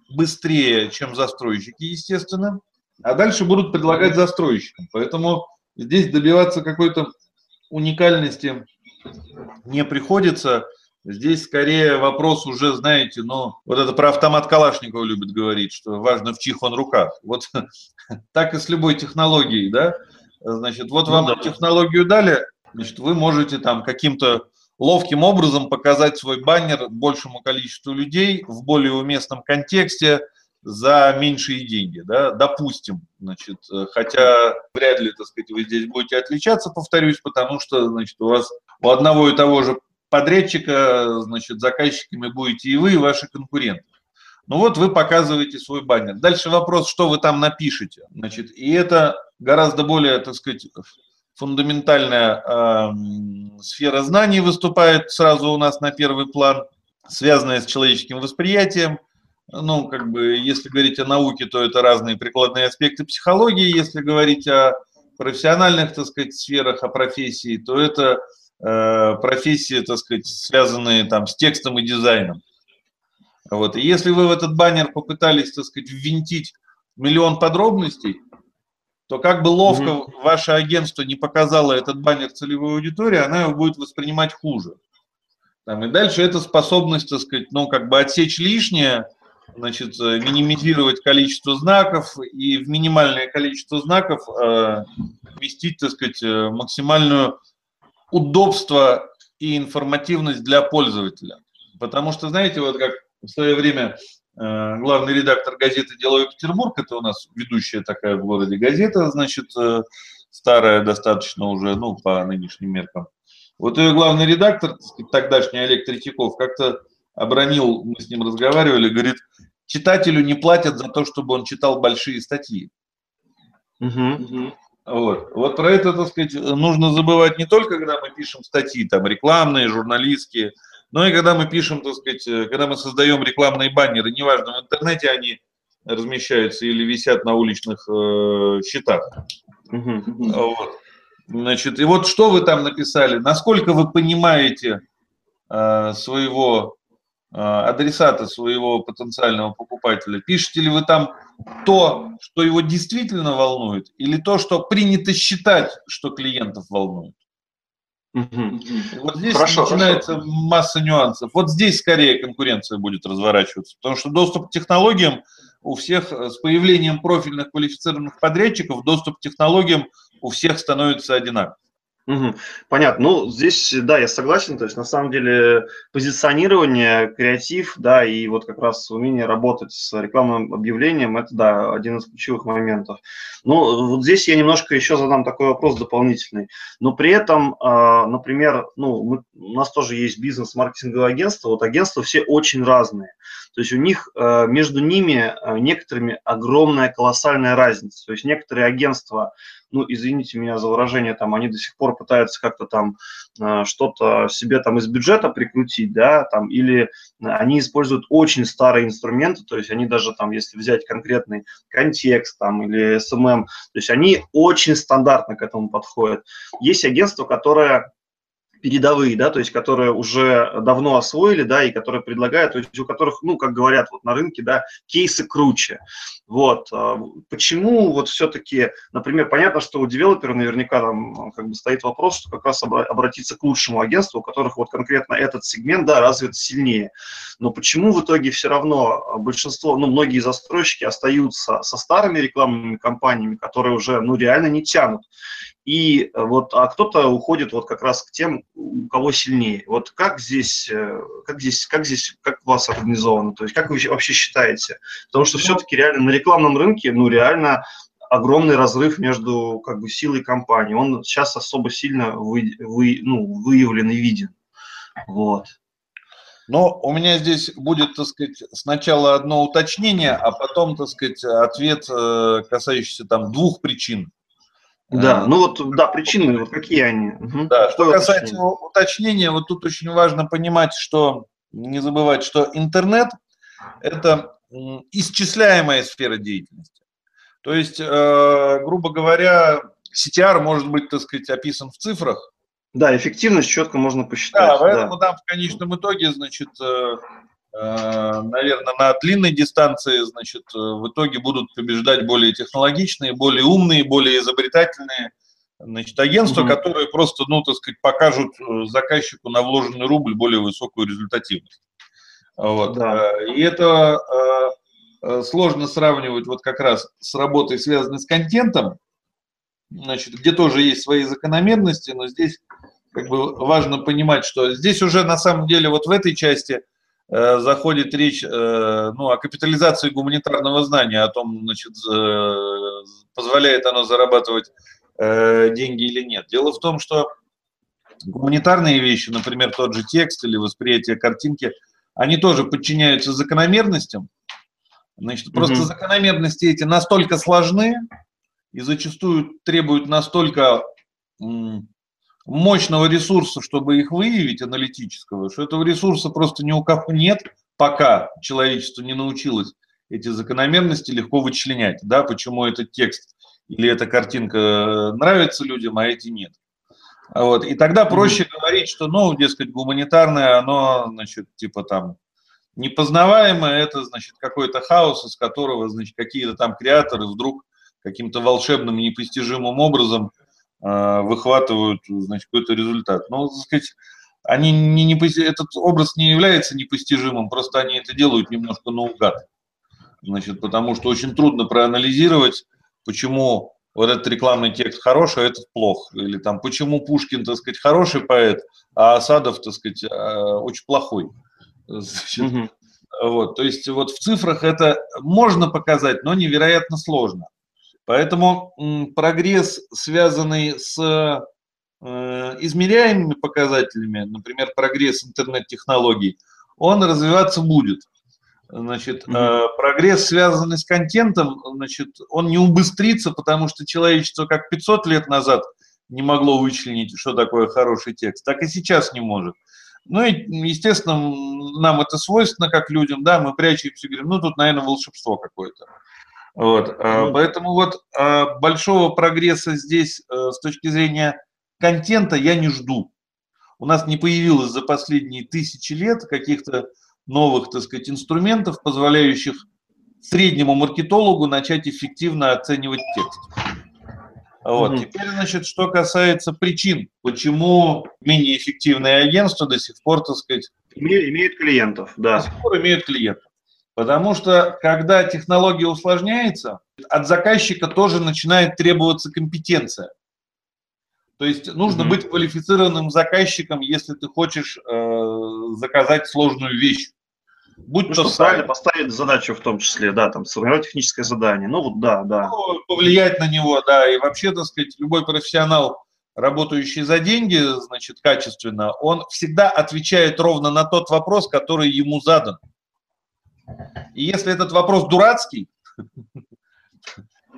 [SPEAKER 2] быстрее, чем застройщики, естественно, а дальше будут предлагать застройщикам. Поэтому здесь добиваться какой-то уникальности не приходится. Здесь скорее вопрос уже, знаете, ну, вот это про автомат Калашникова любит говорить, что важно в чих он руках. Вот (laughs) так и с любой технологией, да? Значит, вот вам ну, да. технологию дали, значит, вы можете там каким-то ловким образом показать свой баннер большему количеству людей в более уместном контексте за меньшие деньги, да, допустим, значит, хотя вряд ли, так сказать, вы здесь будете отличаться, повторюсь, потому что, значит, у вас у одного и того же подрядчика, значит, заказчиками будете и вы, и ваши конкуренты. Ну вот вы показываете свой баннер. Дальше вопрос, что вы там напишете. Значит, и это гораздо более, так сказать, фундаментальная э, сфера знаний выступает сразу у нас на первый план, связанная с человеческим восприятием. Ну, как бы, если говорить о науке, то это разные прикладные аспекты психологии. Если говорить о профессиональных, так сказать, сферах, о профессии, то это профессии, так сказать, связанные там с текстом и дизайном. Вот. И если вы в этот баннер попытались, так сказать, ввинтить миллион подробностей, то как бы ловко mm-hmm. ваше агентство не показало этот баннер целевой аудитории, она его будет воспринимать хуже. Там, и дальше это способность, так сказать, ну, как бы отсечь лишнее, значит, э, минимизировать количество знаков и в минимальное количество знаков э, вместить, так сказать, э, максимальную удобство и информативность для пользователя. Потому что, знаете, вот как в свое время э, главный редактор газеты «Деловой Петербург», это у нас ведущая такая в городе газета, значит, э, старая достаточно уже, ну, по нынешним меркам. Вот ее главный редактор, тогдашний Олег Третьяков, как-то обронил, мы с ним разговаривали, говорит, читателю не платят за то, чтобы он читал большие статьи. Угу. Вот. вот про это, так сказать, нужно забывать не только, когда мы пишем статьи, там, рекламные, журналистские, но и когда мы пишем, так сказать, когда мы создаем рекламные баннеры, неважно, в интернете они размещаются или висят на уличных э, счетах. Угу. Вот. Значит, и вот что вы там написали, насколько вы понимаете э, своего э, адресата, своего потенциального покупателя, пишете ли вы там то, что его действительно волнует, или то, что принято считать, что клиентов волнует? Угу. Вот здесь хорошо, начинается хорошо. масса нюансов. Вот здесь скорее конкуренция будет разворачиваться, потому что доступ к технологиям у всех с появлением профильных квалифицированных подрядчиков, доступ к технологиям у всех становится одинаковым.
[SPEAKER 1] Угу. Понятно. Ну, здесь, да, я согласен. То есть, на самом деле, позиционирование, креатив, да, и вот как раз умение работать с рекламным объявлением, это, да, один из ключевых моментов. Ну, вот здесь я немножко еще задам такой вопрос дополнительный. Но при этом, э, например, ну, мы, у нас тоже есть бизнес-маркетинговое агентство. Вот агентства все очень разные. То есть у них э, между ними э, некоторыми огромная колоссальная разница. То есть некоторые агентства ну, извините меня за выражение, там, они до сих пор пытаются как-то там э, что-то себе там из бюджета прикрутить, да, там, или они используют очень старые инструменты, то есть они даже там, если взять конкретный контекст там или SMM, то есть они очень стандартно к этому подходят. Есть агентство, которое передовые, да, то есть которые уже давно освоили, да, и которые предлагают, то есть у которых, ну, как говорят вот на рынке, да, кейсы круче. Вот. А, почему вот все-таки, например, понятно, что у девелопера наверняка там как бы стоит вопрос, что как раз обратиться к лучшему агентству, у которых вот конкретно этот сегмент, да, развит сильнее. Но почему в итоге все равно большинство, ну, многие застройщики остаются со старыми рекламными кампаниями, которые уже, ну, реально не тянут. И вот, а кто-то уходит вот как раз к тем, у кого сильнее. Вот как здесь, э, как здесь, как здесь, как у вас организовано? То есть как вы вообще считаете? Потому что все-таки реально на рекламном рынке, ну реально огромный разрыв между как бы силой компании. Он сейчас особо сильно вы, вы, ну, выявлен и виден. Вот.
[SPEAKER 2] Но у меня здесь будет, так сказать, сначала одно уточнение, а потом, так сказать, ответ, э, касающийся там двух причин
[SPEAKER 1] да, ну вот, да, причины, вот какие они?
[SPEAKER 2] Угу. Да, что, что касается уточнения, вот тут очень важно понимать, что, не забывать, что интернет – это исчисляемая сфера деятельности. То есть, э, грубо говоря, CTR может быть, так сказать, описан в цифрах.
[SPEAKER 1] Да, эффективность четко можно посчитать.
[SPEAKER 2] Да, поэтому да. там в конечном итоге, значит, Э, наверное, на длинной дистанции, значит, э, в итоге будут побеждать более технологичные, более умные, более изобретательные, значит, агентства, угу. которые просто, ну, так сказать, покажут э, заказчику на вложенный рубль более высокую результативность. Вот. Да. И это сложно сравнивать вот как раз с работой, связанной с контентом, значит, где тоже есть свои закономерности, но здесь как бы важно понимать, что здесь уже на самом деле вот в этой части – Э, заходит речь э, ну, о капитализации гуманитарного знания, о том, значит, позволяет оно зарабатывать э, деньги или нет. Дело в том, что гуманитарные вещи, например, тот же текст или восприятие картинки, они тоже подчиняются закономерностям. Значит, просто mm-hmm. закономерности эти настолько сложны и зачастую требуют настолько мощного ресурса, чтобы их выявить, аналитического, что этого ресурса просто ни у кого нет, пока человечество не научилось эти закономерности легко вычленять, да, почему этот текст или эта картинка э, нравится людям, а эти нет. Вот. И тогда проще mm-hmm. говорить, что, ну, дескать, гуманитарное, оно, значит, типа там непознаваемое, это, значит, какой-то хаос, из которого, значит, какие-то там креаторы вдруг каким-то волшебным, непостижимым образом выхватывают, значит, какой-то результат. Но, так сказать, они не, не, этот образ не является непостижимым, просто они это делают немножко наугад. Значит, потому что очень трудно проанализировать, почему вот этот рекламный текст хороший, а этот плох. Или там, почему Пушкин, так сказать, хороший поэт, а Асадов, так сказать, э, очень плохой. Значит, угу. вот, то есть вот в цифрах это можно показать, но невероятно сложно. Поэтому прогресс, связанный с э, измеряемыми показателями, например, прогресс интернет-технологий, он развиваться будет. Значит, mm-hmm. прогресс, связанный с контентом, значит, он не убыстрится, потому что человечество как 500 лет назад не могло вычленить, что такое хороший текст, так и сейчас не может. Ну и, естественно, нам это свойственно как людям, да, мы прячемся и говорим, ну тут, наверное, волшебство какое-то. Вот, mm-hmm. поэтому вот а, большого прогресса здесь э, с точки зрения контента я не жду. У нас не появилось за последние тысячи лет каких-то новых, так сказать, инструментов, позволяющих среднему маркетологу начать эффективно оценивать текст. Вот. Mm-hmm. Теперь, значит, что касается причин, почему менее эффективные агентства до сих пор, так сказать,
[SPEAKER 1] имеют клиентов, да.
[SPEAKER 2] До сих пор имеют клиентов. Потому что, когда технология усложняется, от заказчика тоже начинает требоваться компетенция. То есть нужно mm-hmm. быть квалифицированным заказчиком, если ты хочешь э, заказать сложную вещь.
[SPEAKER 1] Будь ну, то что правильно поставить задачу в том числе, да, там, сформировать техническое задание. Ну, вот да, да. Ну,
[SPEAKER 2] повлиять на него, да, и вообще, так сказать, любой профессионал, работающий за деньги, значит, качественно, он всегда отвечает ровно на тот вопрос, который ему задан. И если этот вопрос дурацкий,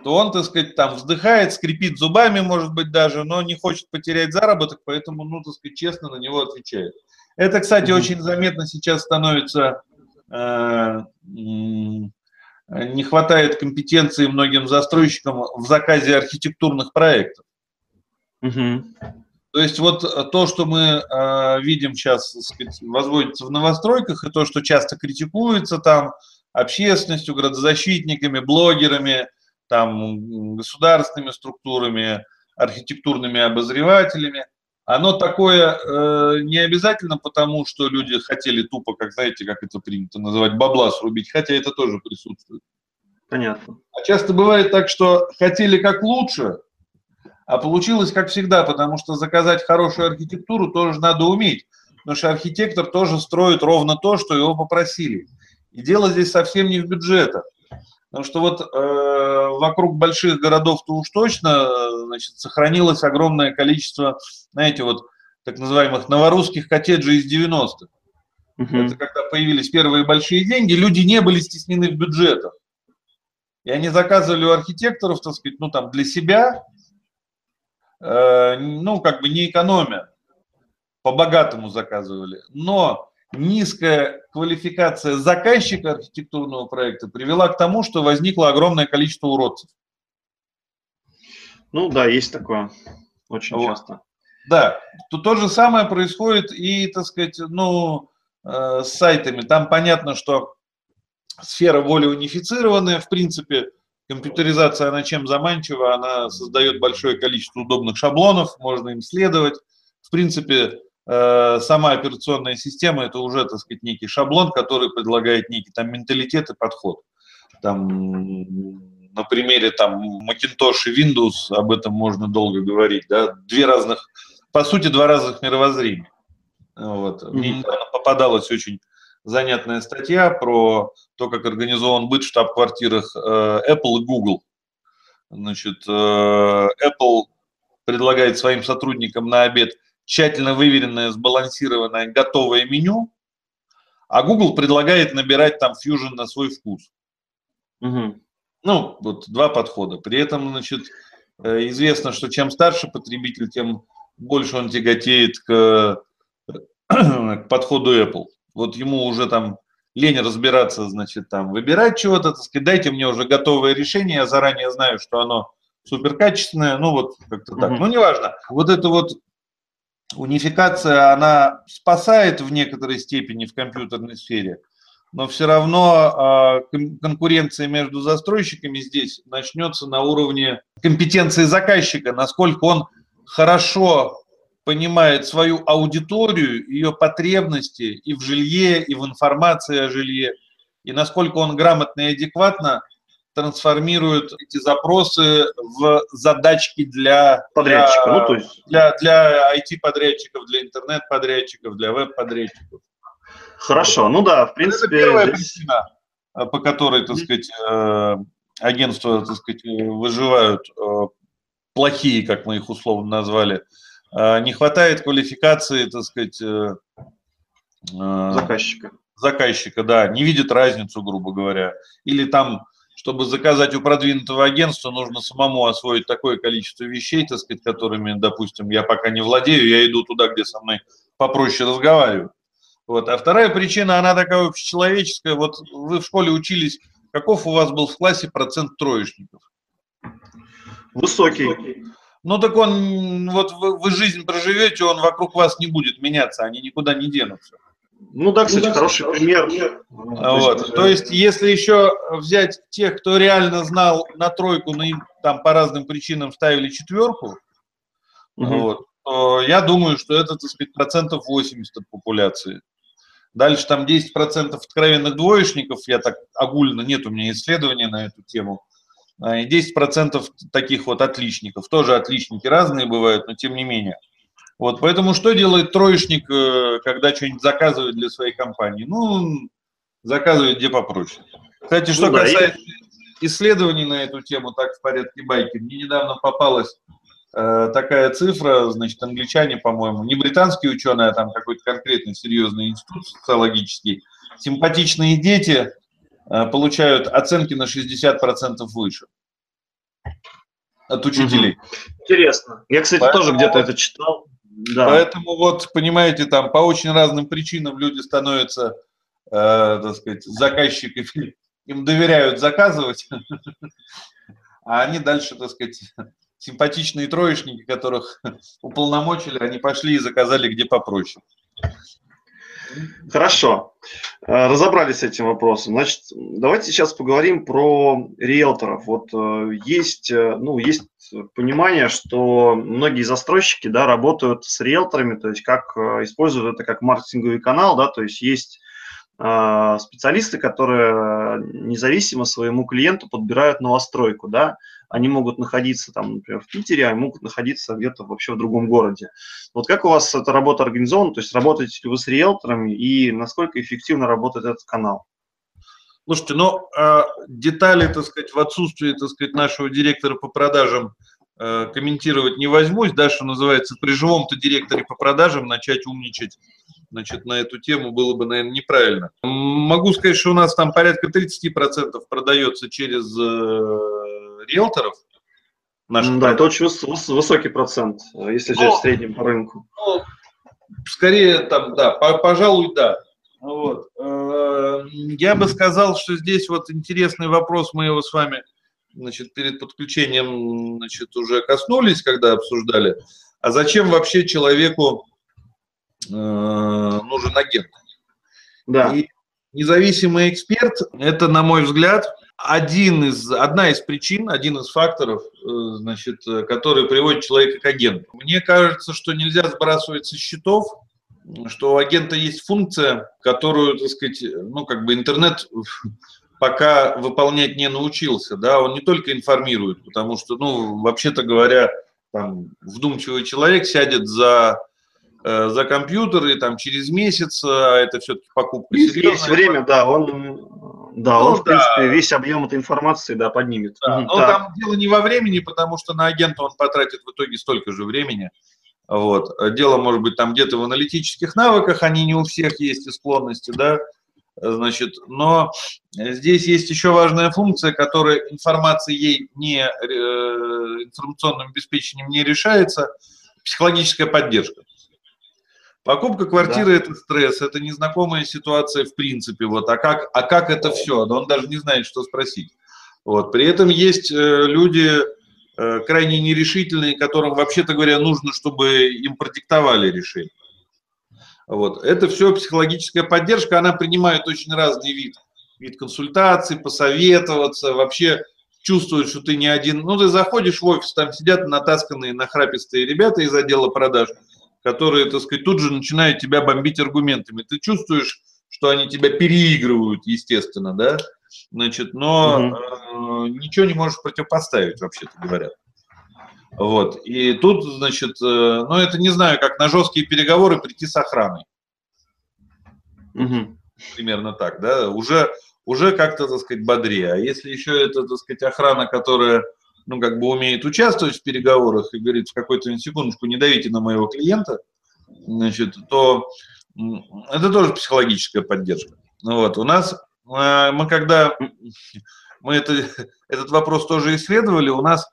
[SPEAKER 2] то он, так сказать, там вздыхает, скрипит зубами, может быть, даже, но не хочет потерять заработок, поэтому, ну, так сказать, честно на него отвечает. Это, кстати, mm-hmm. очень заметно сейчас становится, э, не хватает компетенции многим застройщикам в заказе архитектурных проектов. Mm-hmm. То есть вот то, что мы э, видим сейчас, сказать, возводится в новостройках, и то, что часто критикуется там общественностью, градозащитниками, блогерами – там, государственными структурами, архитектурными обозревателями. Оно такое э, не обязательно потому, что люди хотели тупо, как знаете, как это принято называть, бабла срубить, хотя это тоже присутствует.
[SPEAKER 1] Понятно.
[SPEAKER 2] А часто бывает так, что хотели как лучше, а получилось как всегда, потому что заказать хорошую архитектуру тоже надо уметь. Потому что архитектор тоже строит ровно то, что его попросили. И дело здесь совсем не в бюджетах. Потому что вот э, вокруг больших городов-то уж точно значит, сохранилось огромное количество, знаете, вот так называемых новорусских коттеджей из 90-х. Угу. Это когда появились первые большие деньги, люди не были стеснены в бюджетах. И они заказывали у архитекторов, так сказать, ну там для себя, ну как бы не экономя, по-богатому заказывали. Но низкая квалификация заказчика архитектурного проекта привела к тому, что возникло огромное количество уродцев.
[SPEAKER 1] Ну да, есть такое. Очень вот. часто.
[SPEAKER 2] Да, то, то же самое происходит и, так сказать, ну, э, с сайтами. Там понятно, что сфера воли унифицированная, в принципе, компьютеризация, она чем заманчива, она создает большое количество удобных шаблонов, можно им следовать. В принципе, Э, сама операционная система это уже, так сказать, некий шаблон, который предлагает некий там менталитет и подход. Там на примере там Macintosh и Windows об этом можно долго говорить, да, две разных, по сути, два разных мировоззрения. Вот. Мне недавно попадалась очень занятная статья про то, как организован быт в штаб-квартирах э, Apple и Google. Значит, э, Apple предлагает своим сотрудникам на обед тщательно выверенное, сбалансированное, готовое меню, а Google предлагает набирать там Fusion на свой вкус. Угу. Ну, вот два подхода. При этом, значит, э, известно, что чем старше потребитель, тем больше он тяготеет к, (clears throat) к подходу Apple. Вот ему уже там лень разбираться, значит, там, выбирать чего-то, так сказать, дайте мне уже готовое решение, я заранее знаю, что оно суперкачественное, ну вот как-то так. Mm-hmm. Ну, неважно. Вот это вот унификация, она спасает в некоторой степени в компьютерной сфере, но все равно э, конкуренция между застройщиками здесь начнется на уровне компетенции заказчика, насколько он хорошо понимает свою аудиторию, ее потребности и в жилье, и в информации о жилье, и насколько он грамотно и адекватно трансформируют эти запросы в задачки для
[SPEAKER 1] подрядчика, для, ну, то есть...
[SPEAKER 2] для, для IT-подрядчиков, для интернет-подрядчиков, для веб-подрядчиков.
[SPEAKER 1] Хорошо, ну да, в принципе... Это
[SPEAKER 2] первая здесь... причина, э, по которой, так сказать, э, агентства, так сказать, выживают э, плохие, как мы их условно назвали. Не хватает квалификации, так сказать,
[SPEAKER 1] заказчика
[SPEAKER 2] заказчика, да, не видит разницу, грубо говоря. Или там, чтобы заказать у продвинутого агентства, нужно самому освоить такое количество вещей, так сказать, которыми, допустим, я пока не владею, я иду туда, где со мной попроще разговаривают. Вот. А вторая причина, она такая общечеловеческая. Вот вы в школе учились, каков у вас был в классе процент троечников?
[SPEAKER 1] Высокий.
[SPEAKER 2] Ну так он, вот вы, вы жизнь проживете, он вокруг вас не будет меняться, они никуда не денутся.
[SPEAKER 1] Ну да, кстати, ну, да, хороший пример. пример.
[SPEAKER 2] Вот. То, есть, То есть, если еще взять тех, кто реально знал на тройку, но им там по разным причинам ставили четверку, угу. вот, то я думаю, что это, так сказать, процентов 80 от популяции. Дальше там 10% откровенных двоечников, я так огульно, нет у меня исследования на эту тему, а, 10% таких вот отличников. Тоже отличники разные бывают, но тем не менее. Вот, поэтому что делает троечник, э, когда что-нибудь заказывает для своей компании? Ну, заказывает где попроще. Кстати, что ну, касается да, исследований на эту тему, так в порядке байки, мне недавно попалась э, такая цифра, значит, англичане, по-моему, не британские ученые, а там какой-то конкретный серьезный институт социологический, симпатичные дети Э, получают оценки на 60% выше от учителей.
[SPEAKER 1] Интересно. Я, кстати, Поэтому, тоже где-то это читал.
[SPEAKER 2] Да. Поэтому вот, понимаете, там по очень разным причинам люди становятся, э, так сказать, заказчиками, им доверяют заказывать, (laughs) а они дальше, так сказать, симпатичные троечники, которых (laughs) уполномочили, они пошли и заказали где попроще.
[SPEAKER 1] Хорошо. Э, разобрались с этим вопросом. Значит, давайте сейчас поговорим про риэлторов. Вот э, есть, э, ну, есть понимание, что многие застройщики да, работают с риэлторами, то есть как используют это как маркетинговый канал, да, то есть есть специалисты, которые независимо своему клиенту подбирают новостройку, да, они могут находиться там, например, в Питере, а могут находиться где-то вообще в другом городе. Вот как у вас эта работа организована, то есть работаете ли вы с риэлторами и насколько эффективно работает этот канал?
[SPEAKER 2] Слушайте, ну, а, детали, так сказать, в отсутствии, так сказать, нашего директора по продажам э, комментировать не возьмусь, да, что называется, при живом-то директоре по продажам начать умничать значит, на эту тему было бы, наверное, неправильно. Могу сказать, что у нас там порядка 30% продается через э, риэлторов.
[SPEAKER 1] Наших да, это очень высокий процент, если взять в среднем по рынку. Ну,
[SPEAKER 2] скорее, там, да, пожалуй, да. Вот. Э, я бы сказал, что здесь вот интересный вопрос, мы его с вами значит, перед подключением значит, уже коснулись, когда обсуждали. А зачем вообще человеку э, нужен агент? Да. И независимый эксперт – это, на мой взгляд, один из, одна из причин, один из факторов, э, значит, который приводит человека к агенту. Мне кажется, что нельзя сбрасывать со счетов, что у агента есть функция, которую, так сказать, ну, как бы интернет (laughs) пока выполнять не научился, да, он не только информирует, потому что, ну, вообще-то говоря, там, вдумчивый человек сядет за Э, за компьютер, и там через месяц, а это все-таки покупка
[SPEAKER 1] есть. Есть время, да, он, да, ну, он, в принципе, весь объем этой информации, да, поднимет.
[SPEAKER 2] Да, но да. там дело не во времени, потому что на агента он потратит в итоге столько же времени. Вот. Дело, может быть, там где-то в аналитических навыках, они не у всех есть и склонности, да, значит, но здесь есть еще важная функция, которая информацией не, э, информационным обеспечением не решается, психологическая поддержка. Покупка квартиры да. это стресс, это незнакомая ситуация в принципе. Вот, а как, а как это все? Он даже не знает, что спросить. Вот. При этом есть э, люди э, крайне нерешительные, которым, вообще-то говоря, нужно, чтобы им продиктовали решение. Вот. Это все психологическая поддержка, она принимает очень разный вид. Вид консультаций, посоветоваться, вообще чувствуешь, что ты не один. Ну, ты заходишь в офис, там сидят натасканные, нахрапистые ребята из отдела продаж – которые, так сказать, тут же начинают тебя бомбить аргументами. Ты чувствуешь, что они тебя переигрывают, естественно, да, значит, но угу. э, ничего не можешь противопоставить, вообще-то говоря. Вот, и тут, значит, э, ну, это не знаю, как на жесткие переговоры прийти с охраной. Угу. Примерно так, да, уже, уже как-то, так сказать, бодрее. А если еще это, так сказать, охрана, которая ну, как бы умеет участвовать в переговорах и говорит в какой-то секундочку, не давите на моего клиента, значит, то это тоже психологическая поддержка. Вот, у нас, мы когда, мы это, этот вопрос тоже исследовали, у нас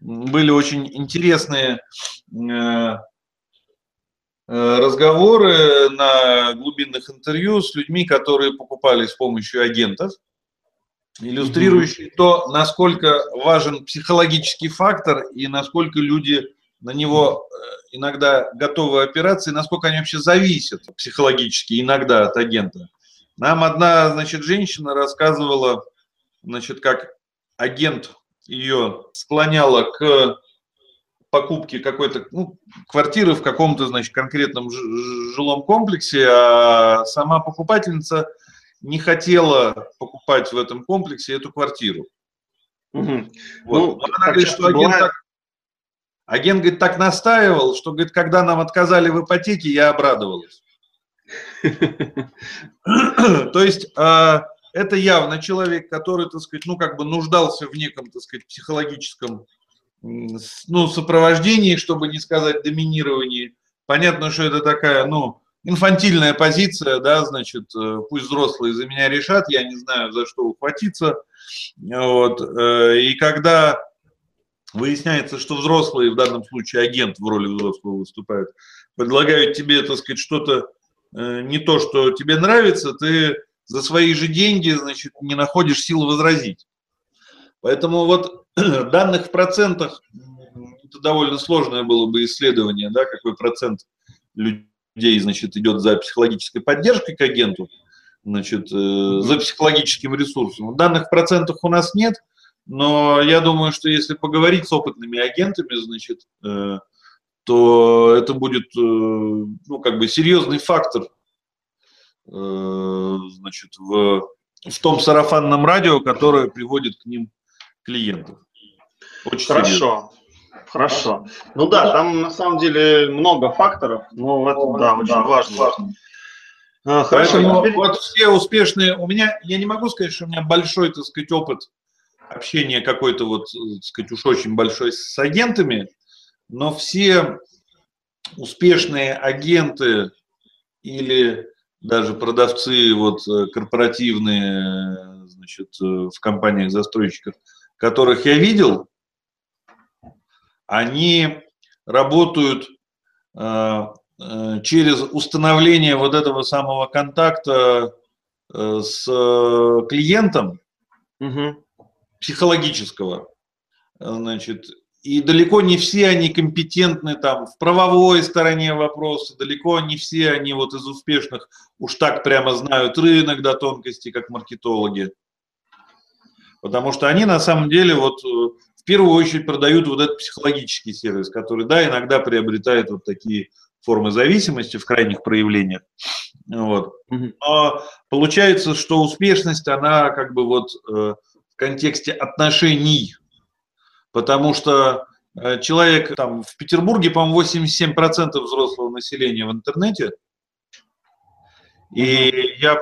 [SPEAKER 2] были очень интересные разговоры на глубинных интервью с людьми, которые покупали с помощью агентов иллюстрирующий то, насколько важен психологический фактор и насколько люди на него э, иногда готовы опираться, и насколько они вообще зависят психологически иногда от агента. Нам одна, значит, женщина рассказывала, значит, как агент ее склоняла к покупке какой-то ну, квартиры в каком-то, значит, конкретном жилом комплексе, а сама покупательница не хотела покупать в этом комплексе эту квартиру. Угу. Вот. Ну, она говорит, что агент так, агент говорит, так настаивал, что говорит, когда нам отказали в ипотеке, я обрадовалась. (laughs) То есть а, это явно человек, который, так сказать, ну как бы нуждался в неком, так сказать, психологическом ну, сопровождении, чтобы не сказать доминировании. Понятно, что это такая, ну, инфантильная позиция, да, значит, э, пусть взрослые за меня решат, я не знаю, за что ухватиться. Вот. Э, и когда выясняется, что взрослые, в данном случае агент в роли взрослого выступает, предлагают тебе, так сказать, что-то э, не то, что тебе нравится, ты за свои же деньги, значит, не находишь сил возразить. Поэтому вот (clears throat) данных в процентах, это довольно сложное было бы исследование, да, какой процент людей людей, значит, идет за психологической поддержкой к агенту, значит, э, за психологическим ресурсом. Данных в процентах у нас нет, но я думаю, что если поговорить с опытными агентами, значит, э, то это будет, э, ну, как бы серьезный фактор, значит, в, в том сарафанном радио, которое приводит к ним клиентов.
[SPEAKER 1] Очень Хорошо. Серьезно. Хорошо. Ну да, там на самом деле много факторов, но это, да, очень важно.
[SPEAKER 2] А, хорошо. Поэтому теперь... вот все успешные, у меня, я не могу сказать, что у меня большой, так сказать, опыт общения какой-то вот, так сказать, уж очень большой с агентами, но все успешные агенты или даже продавцы вот корпоративные, значит, в компаниях-застройщиках, которых я видел, они работают э, э, через установление вот этого самого контакта э, с клиентом угу. психологического. Значит, и далеко не все они компетентны там в правовой стороне вопроса, далеко не все они вот из успешных уж так прямо знают рынок до тонкости, как маркетологи. Потому что они на самом деле вот первую очередь продают вот этот психологический сервис, который, да, иногда приобретает вот такие формы зависимости в крайних проявлениях. Вот. Но получается, что успешность, она как бы вот э, в контексте отношений, потому что э, человек там в Петербурге, по-моему, 87% взрослого населения в интернете, и я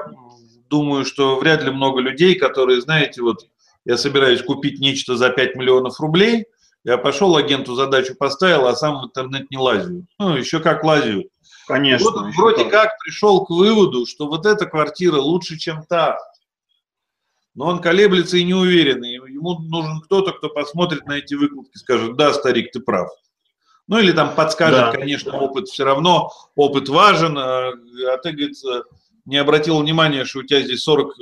[SPEAKER 2] думаю, что вряд ли много людей, которые, знаете, вот я собираюсь купить нечто за 5 миллионов рублей, я пошел, агенту задачу поставил, а сам в интернет не лазю. Ну, еще как лазю.
[SPEAKER 1] Конечно.
[SPEAKER 2] вот вроде так. как пришел к выводу, что вот эта квартира лучше, чем та. Но он колеблется и не уверен. Ему нужен кто-то, кто посмотрит на эти выкладки скажет, да, старик, ты прав. Ну или там подскажет, да. конечно, опыт все равно, опыт важен, а, а ты, говорит, не обратил внимания, что у тебя здесь 40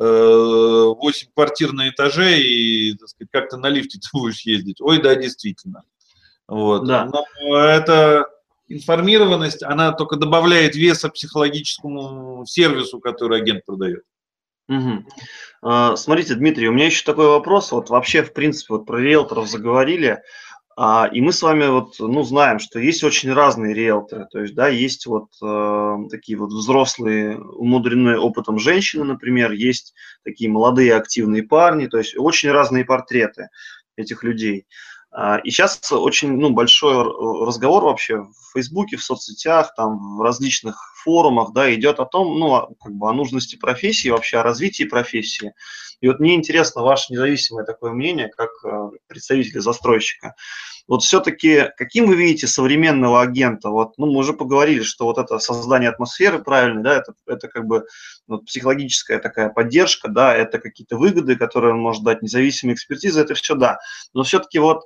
[SPEAKER 2] 8 квартир на этаже и, сказать, как-то на лифте (laughs) ты будешь ездить. Ой, да, действительно. Вот. Да. Но эта информированность, она только добавляет веса психологическому сервису, который агент продает.
[SPEAKER 1] Угу. Смотрите, Дмитрий, у меня еще такой вопрос. Вот вообще, в принципе, вот про риэлторов заговорили. А, и мы с вами вот, ну, знаем, что есть очень разные риэлторы. То есть, да, есть вот э, такие вот взрослые, умудренные опытом женщины, например, есть такие молодые активные парни, то есть очень разные портреты этих людей. А, и сейчас очень ну, большой разговор вообще в Фейсбуке, в соцсетях, там, в различных форумах да, идет о том, ну, как бы о нужности профессии, вообще о развитии профессии. И вот мне интересно ваше независимое такое мнение, как э, представителя застройщика. Вот все-таки каким вы видите современного агента? Вот, ну, мы уже поговорили, что вот это создание атмосферы правильной, да, это, это как бы вот, психологическая такая поддержка, да, это какие-то выгоды, которые он может дать, независимая экспертиза, это все да. Но все-таки вот,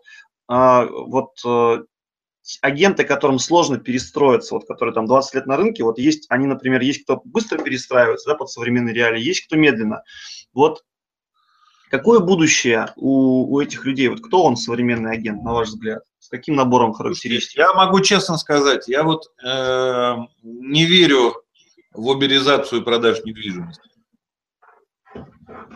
[SPEAKER 1] а, вот э, агенты, которым сложно перестроиться, вот которые там 20 лет на рынке, вот есть, они, например, есть кто быстро перестраивается да, под современные реалии, есть кто медленно. Вот Какое будущее у, у этих людей? Вот кто он, современный агент, на ваш взгляд? С каким набором характеристик?
[SPEAKER 2] Я могу честно сказать, я вот э, не верю в уберизацию продаж недвижимости.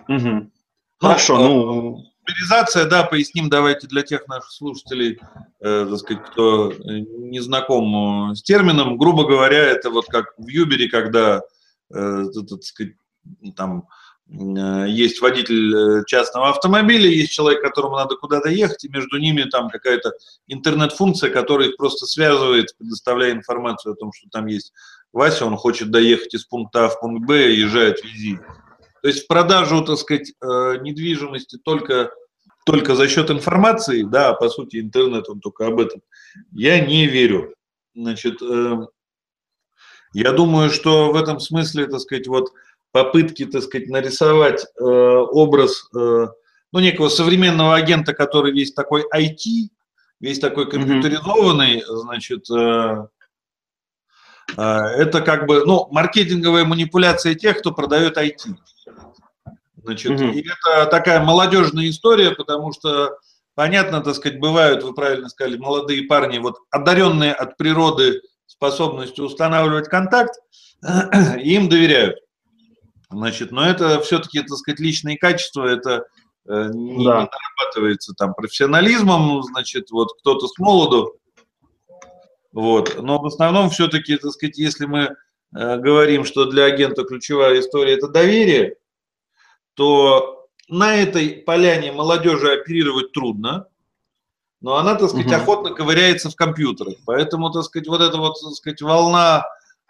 [SPEAKER 1] Угу. Хорошо, ну... ну...
[SPEAKER 2] Уберизация, да, поясним давайте для тех наших слушателей, э, так сказать, кто не знаком с термином. Грубо говоря, это вот как в Юбере, когда, э, так сказать, там Э, есть водитель э, частного автомобиля, есть человек, которому надо куда-то ехать, и между ними там какая-то интернет-функция, которая их просто связывает, предоставляя информацию о том, что там есть Вася, он хочет доехать из пункта А в пункт Б, езжает вези. То есть в продажу, так сказать, э, недвижимости только, только за счет информации, да, по сути, интернет, он только об этом, я не верю. Значит, я думаю, что в этом смысле, так сказать, вот попытки, так сказать, нарисовать э, образ э, ну, некого современного агента, который весь такой IT, весь такой компьютеризованный, mm-hmm. значит, э, э, это как бы, ну, маркетинговая манипуляция тех, кто продает IT. Значит, mm-hmm. и это такая молодежная история, потому что, понятно, так сказать, бывают, вы правильно сказали, молодые парни, вот одаренные от природы способностью устанавливать контакт, (clears throat) им доверяют. Значит, но это все-таки, так сказать, личные качества, это э, не, да. не нарабатывается там профессионализмом, значит, вот кто-то с молоду, вот, но в основном все-таки, так сказать, если мы э, говорим, что для агента ключевая история – это доверие, то на этой поляне молодежи оперировать трудно, но она, так сказать, угу. охотно ковыряется в компьютерах. Поэтому, так сказать, вот эта вот, так сказать, волна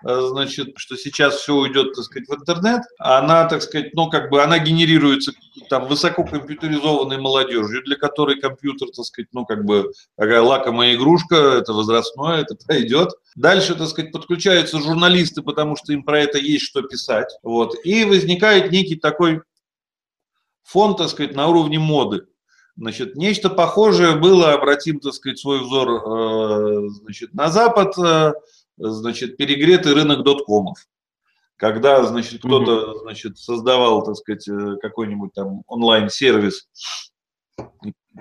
[SPEAKER 2] Э, значит, что сейчас все уйдет, так сказать, в интернет, она, так сказать, ну, как бы, она генерируется там высококомпьютеризованной молодежью, для которой компьютер, так сказать, ну, как бы, такая лакомая игрушка, это возрастное, это (laughs) пройдет. Дальше, так сказать, подключаются журналисты, потому что им про это есть что писать, вот, и возникает некий такой фон, так сказать, на уровне моды. Значит, нечто похожее было, обратим, так сказать, свой взор, э, значит, на Запад, э, значит, перегретый рынок доткомов. Когда, значит, кто-то, значит, создавал, так сказать, э, какой-нибудь там онлайн-сервис,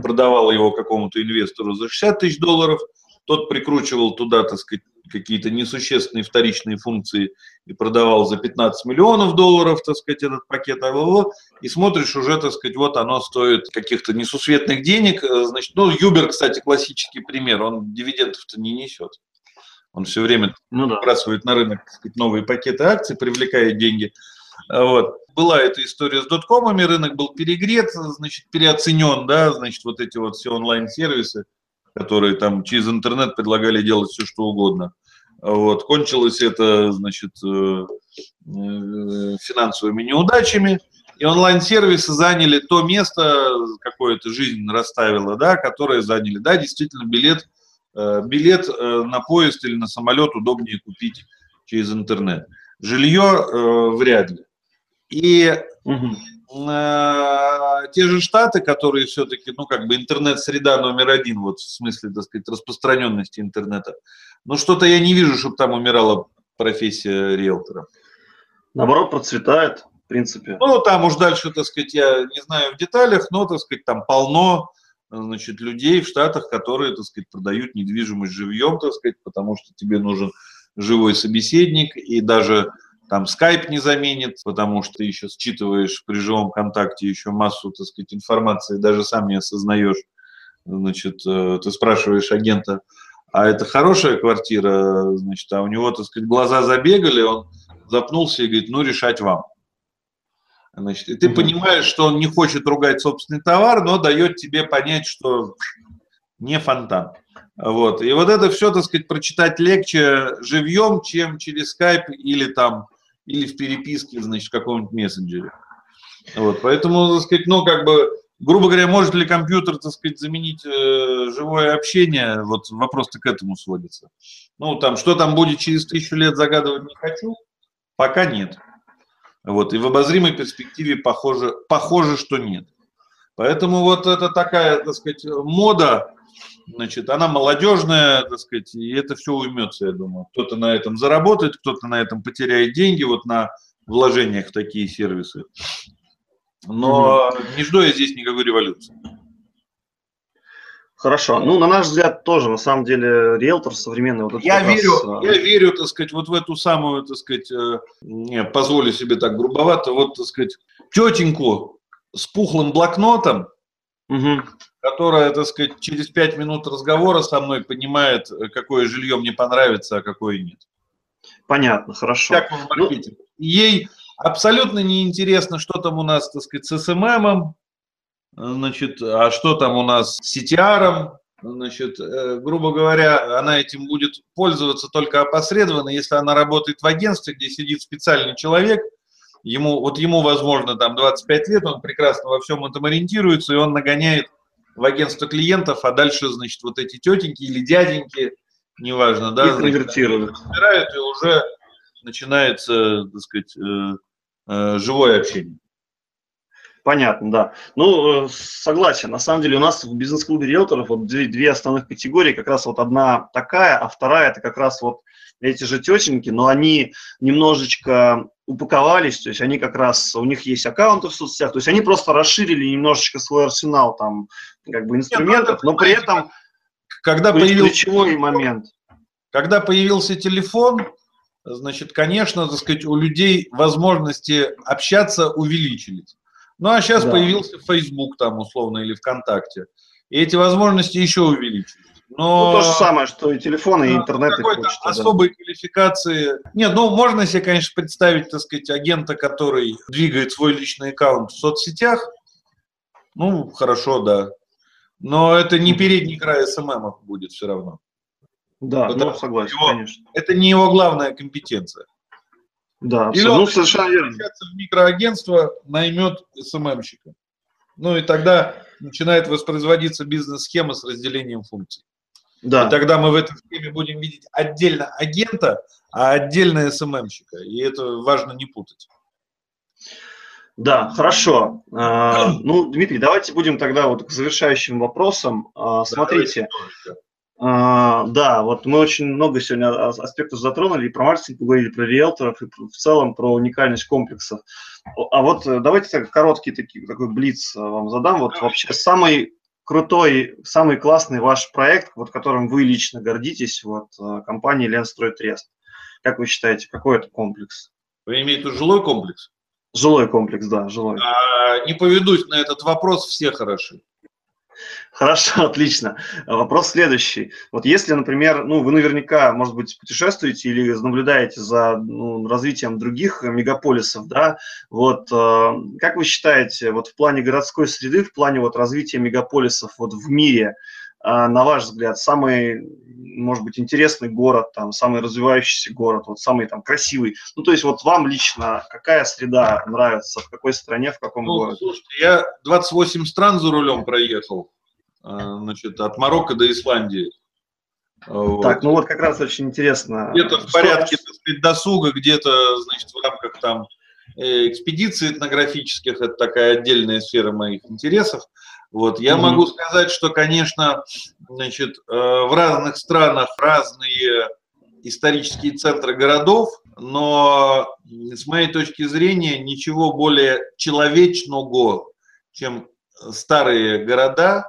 [SPEAKER 2] продавал его какому-то инвестору за 60 тысяч долларов, тот прикручивал туда, так сказать, какие-то несущественные вторичные функции и продавал за 15 миллионов долларов, так сказать, этот пакет АВО, и смотришь уже, так сказать, вот оно стоит каких-то несусветных денег, э, значит, ну, Юбер, кстати, классический пример, он дивидендов-то не несет. Он все время ну, да. выбрасывает на рынок сказать, новые пакеты акций, привлекает деньги. А вот. Была эта история с доткомами, рынок был перегрет, значит, переоценен, да, значит, вот эти вот все онлайн-сервисы, которые там через интернет предлагали делать все, что угодно. Вот. Кончилось это, значит, э, э, финансовыми неудачами, и онлайн-сервисы заняли то место, какое-то жизнь расставила, да, которое заняли. Да, действительно, билет Э, билет на поезд или на самолет удобнее купить через интернет. Жилье э, вряд ли. И угу. Те же штаты, которые все-таки, ну, как бы интернет-среда номер один, вот в смысле, так сказать, распространенности интернета, ну, что-то я не вижу, чтобы там умирала профессия риэлтора.
[SPEAKER 1] Наоборот, процветает, в принципе.
[SPEAKER 2] Ну, там уж дальше, так сказать, я не знаю в деталях, но, так сказать, там полно значит, людей в Штатах, которые, так сказать, продают недвижимость живьем, так сказать, потому что тебе нужен живой собеседник, и даже там скайп не заменит, потому что ты еще считываешь при живом контакте еще массу, так сказать, информации, даже сам не осознаешь. Значит, э, ты спрашиваешь агента, а это хорошая квартира, значит, а у него, так сказать, глаза забегали, он запнулся и говорит, ну, решать вам. Значит, и ты понимаешь, что он не хочет ругать собственный товар, но дает тебе понять, что не фонтан. Вот. И вот это все, так сказать, прочитать легче живьем, чем через скайп или там, или в переписке, значит, в каком-нибудь мессенджере. Вот. Поэтому, так сказать, ну, как бы грубо говоря, может ли компьютер, так сказать, заменить э, живое общение? Вот вопрос-то к этому сводится. Ну, там, что там будет через тысячу лет, загадывать не хочу. Пока нет. Вот, и в обозримой перспективе похоже, похоже, что нет. Поэтому вот это такая, так сказать, мода, значит, она молодежная, так сказать, и это все уймется, я думаю. Кто-то на этом заработает, кто-то на этом потеряет деньги, вот на вложениях в такие сервисы. Но mm-hmm. не жду я здесь никакой революции.
[SPEAKER 1] Хорошо. Ну, на наш взгляд, тоже, на самом деле, риэлтор современный. Вот
[SPEAKER 2] я верю, раз... я верю, так сказать, вот в эту самую, так сказать, э, не, позволю себе так грубовато, вот, так сказать, тетеньку с пухлым блокнотом, угу. Которая, так сказать, через пять минут разговора со мной понимает, какое жилье мне понравится, а какое нет.
[SPEAKER 1] Понятно, хорошо. Как
[SPEAKER 2] ну... Ей абсолютно неинтересно, что там у нас, так сказать, с СММом, значит, а что там у нас с CTR, значит, э, грубо говоря, она этим будет пользоваться только опосредованно, если она работает в агентстве, где сидит специальный человек, ему, вот ему, возможно, там 25 лет, он прекрасно во всем этом ориентируется, и он нагоняет в агентство клиентов, а дальше, значит, вот эти тетеньки или дяденьки, неважно, да,
[SPEAKER 1] их конвертируют.
[SPEAKER 2] И уже начинается, так сказать, э, э, живое общение.
[SPEAKER 1] Понятно, да. Ну, э, согласен. На самом деле у нас в бизнес-клубе риэлторов вот две, две основных категории. Как раз вот одна такая, а вторая это как раз вот эти же тетеньки, но они немножечко упаковались, то есть они как раз, у них есть аккаунты в соцсетях, то есть они просто расширили немножечко свой арсенал там, как бы инструментов, но при этом
[SPEAKER 2] когда появился
[SPEAKER 1] ключевой момент.
[SPEAKER 2] Когда появился телефон, значит, конечно, так сказать, у людей возможности общаться увеличились. Ну, а сейчас да. появился Facebook там, условно, или ВКонтакте. И эти возможности еще увеличились.
[SPEAKER 1] Но... Ну, то же самое, что и телефон, и интернет, и
[SPEAKER 2] почта. особой да. квалификации... Нет, ну, можно себе, конечно, представить, так сказать, агента, который двигает свой личный аккаунт в соцсетях. Ну, хорошо, да. Но это не передний край SMM будет все равно.
[SPEAKER 1] Да, ну, согласен, его, конечно.
[SPEAKER 2] Это не его главная компетенция.
[SPEAKER 1] Да, Или он ну, совершенно верно.
[SPEAKER 2] в микроагентство, наймет СММщика. Ну и тогда начинает воспроизводиться бизнес-схема с разделением функций. Да. И тогда мы в этой схеме будем видеть отдельно агента, а отдельно СММщика. И это важно не путать.
[SPEAKER 1] Да, хорошо. А, (clears throat) ну, Дмитрий, давайте будем тогда вот к завершающим вопросам. А, смотрите, а, да, вот мы очень много сегодня аспектов затронули, и про маркетинг поговорили, про риэлторов, и в целом про уникальность комплексов. А вот э, давайте так короткий такой, такой блиц э, вам задам. Вот вообще самый крутой, самый классный ваш проект, вот которым вы лично гордитесь, вот э, компания Ленстрой Трест. Как вы считаете, какой это комплекс?
[SPEAKER 2] Вы имеете в виду жилой комплекс?
[SPEAKER 1] Жилой комплекс, да, жилой.
[SPEAKER 2] А, не поведусь на этот вопрос, все хороши. (laughs)
[SPEAKER 1] Хорошо, отлично. Вопрос следующий. Вот если, например, ну, вы наверняка, может быть, путешествуете или наблюдаете за ну, развитием других мегаполисов, да, вот э, как вы считаете, вот в плане городской среды, в плане вот развития мегаполисов вот в мире, на ваш взгляд, самый, может быть, интересный город, там, самый развивающийся город, вот самый там красивый, ну, то есть вот вам лично какая среда нравится, в какой стране, в каком ну, городе?
[SPEAKER 2] Слушайте, я 28 стран за рулем проехал, Э, значит, от Марокко до Исландии.
[SPEAKER 1] Вот. Так, ну вот как раз очень интересно.
[SPEAKER 2] Где-то в порядке, так сказать, досуга, где-то, значит, в рамках там э, экспедиций этнографических, это такая отдельная сфера моих интересов. Вот, я mm-hmm. могу сказать, что, конечно, значит, э, в разных странах разные исторические центры городов, но с моей точки зрения ничего более человечного, чем старые города,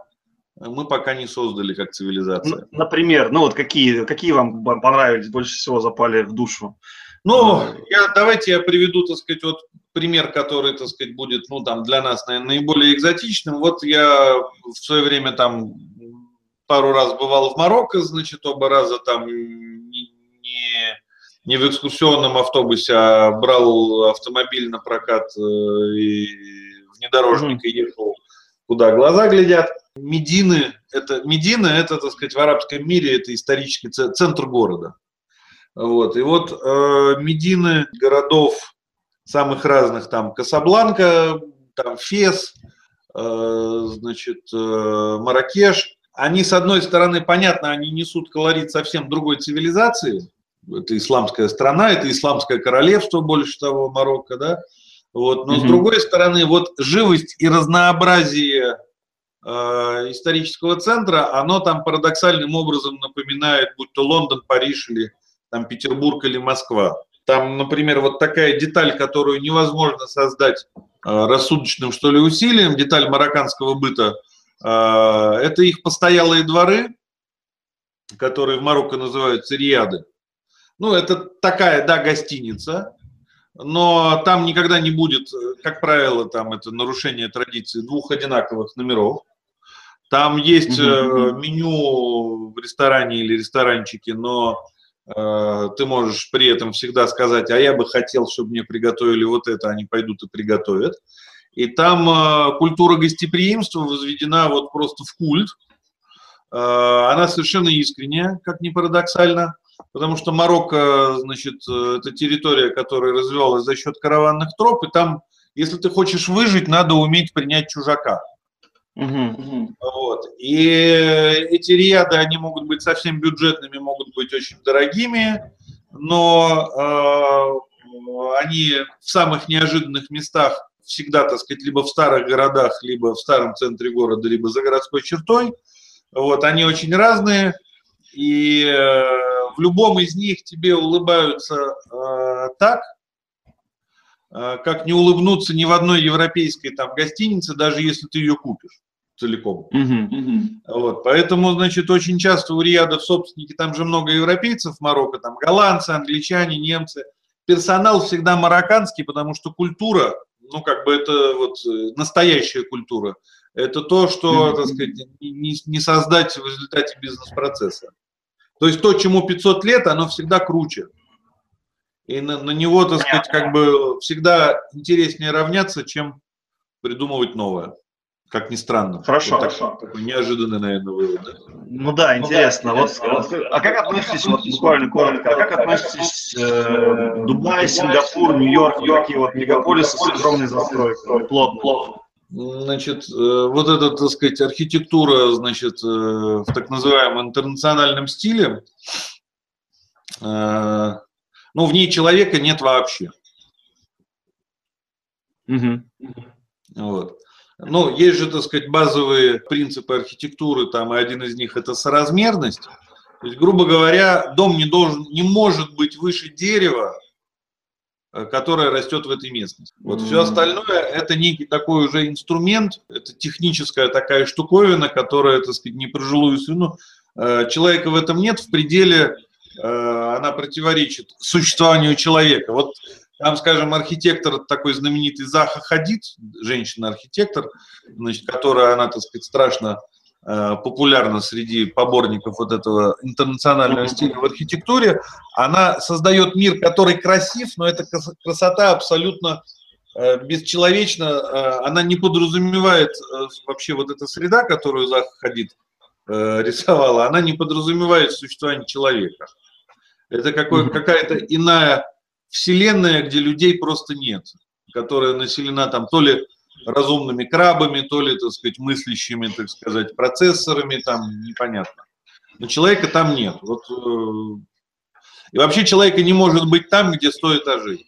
[SPEAKER 2] мы пока не создали как цивилизация.
[SPEAKER 1] Например, ну вот какие, какие вам понравились, больше всего запали в душу?
[SPEAKER 2] Ну, я, давайте я приведу, так сказать, вот пример, который, так сказать, будет, ну, там, для нас, наверное, наиболее экзотичным. Вот я в свое время там пару раз бывал в Марокко, значит, оба раза там не, не, в экскурсионном автобусе, а брал автомобиль на прокат э, и внедорожник и ехал, куда глаза глядят. Медины, это, Медина, это, так сказать, в арабском мире, это исторический центр города. Вот. И вот э, Медины городов самых разных, там Касабланка, там Фес, э, значит, Маракеш. Они, с одной стороны, понятно, они несут колорит совсем другой цивилизации. Это исламская страна, это исламское королевство, больше того, Марокко, да. Вот. Но mm-hmm. с другой стороны, вот живость и разнообразие э, исторического центра, оно там парадоксальным образом напоминает, будь то Лондон, Париж или там Петербург или Москва. Там, например, вот такая деталь, которую невозможно создать э, рассудочным, что ли, усилием, деталь марокканского быта, э, это их постоялые дворы, которые в Марокко называются риады. Ну, это такая, да, гостиница, но там никогда не будет, как правило, там это нарушение традиции двух одинаковых номеров. Там есть угу. меню в ресторане или ресторанчике, но э, ты можешь при этом всегда сказать, а я бы хотел, чтобы мне приготовили вот это, они пойдут и приготовят. И там э, культура гостеприимства возведена вот просто в культ. Э, она совершенно искренняя, как ни парадоксально потому что Марокко, значит, э, это территория, которая развивалась за счет караванных троп, и там, если ты хочешь выжить, надо уметь принять чужака. Угу. Вот. И эти риады, они могут быть совсем бюджетными, могут быть очень дорогими, но э, они в самых неожиданных местах всегда, так сказать, либо в старых городах, либо в старом центре города, либо за городской чертой. Вот, они очень разные, и э, в любом из них тебе улыбаются э, так, э, как не улыбнуться ни в одной европейской там гостинице, даже если ты ее купишь целиком. Uh-huh, uh-huh. Вот, поэтому, значит, очень часто у Риядов собственники, там же много европейцев в Марокко, там голландцы, англичане, немцы. Персонал всегда марокканский, потому что культура, ну, как бы это вот э, настоящая культура, это то, что, так сказать, не, не создать в результате бизнес-процесса. То есть то, чему 500 лет, оно всегда круче. И на, на него, так сказать, как бы всегда интереснее равняться, чем придумывать новое. Как ни странно.
[SPEAKER 1] Хорошо,
[SPEAKER 2] вот
[SPEAKER 1] хорошо.
[SPEAKER 2] Такой неожиданный, наверное, вывод. Да?
[SPEAKER 1] Ну да, интересно. Ну, да, вот, вот, а как относитесь, вот буквально коротко, а как относитесь э, Дубай, Сингапур, Нью-Йорк, Йорки, вот мегаполисы с огромной застройкой, плотно, плотно?
[SPEAKER 2] Значит, э, вот эта, так сказать, архитектура, значит, э, в так называемом интернациональном стиле, э, ну, в ней человека нет вообще. Угу. Вот. Ну, есть же, так сказать, базовые принципы архитектуры, там, и один из них – это соразмерность. То есть, грубо говоря, дом не, должен, не может быть выше дерева, Э, которая растет в этой местности. Вот mm-hmm. все остальное это некий такой уже инструмент, это техническая такая штуковина, которая, так сказать, не про жилую свину. Э, человека в этом нет, в пределе э, она противоречит существованию человека. Вот там, скажем, архитектор такой знаменитый Заха Хадид, женщина-архитектор, значит, которая, она, так сказать, страшно Э, популярна среди поборников вот этого интернационального стиля в архитектуре, она создает мир, который красив, но эта красота абсолютно э, бесчеловечна, э, она не подразумевает вообще вот эта среда, которую Зах Хадид рисовала, она не подразумевает существование человека. Это какой, какая-то иная вселенная, где людей просто нет, которая населена там то ли разумными крабами, то ли, так сказать, мыслящими, так сказать, процессорами, там непонятно. Но человека там нет. Вот, э, и вообще человека не может быть там, где 100 этажей.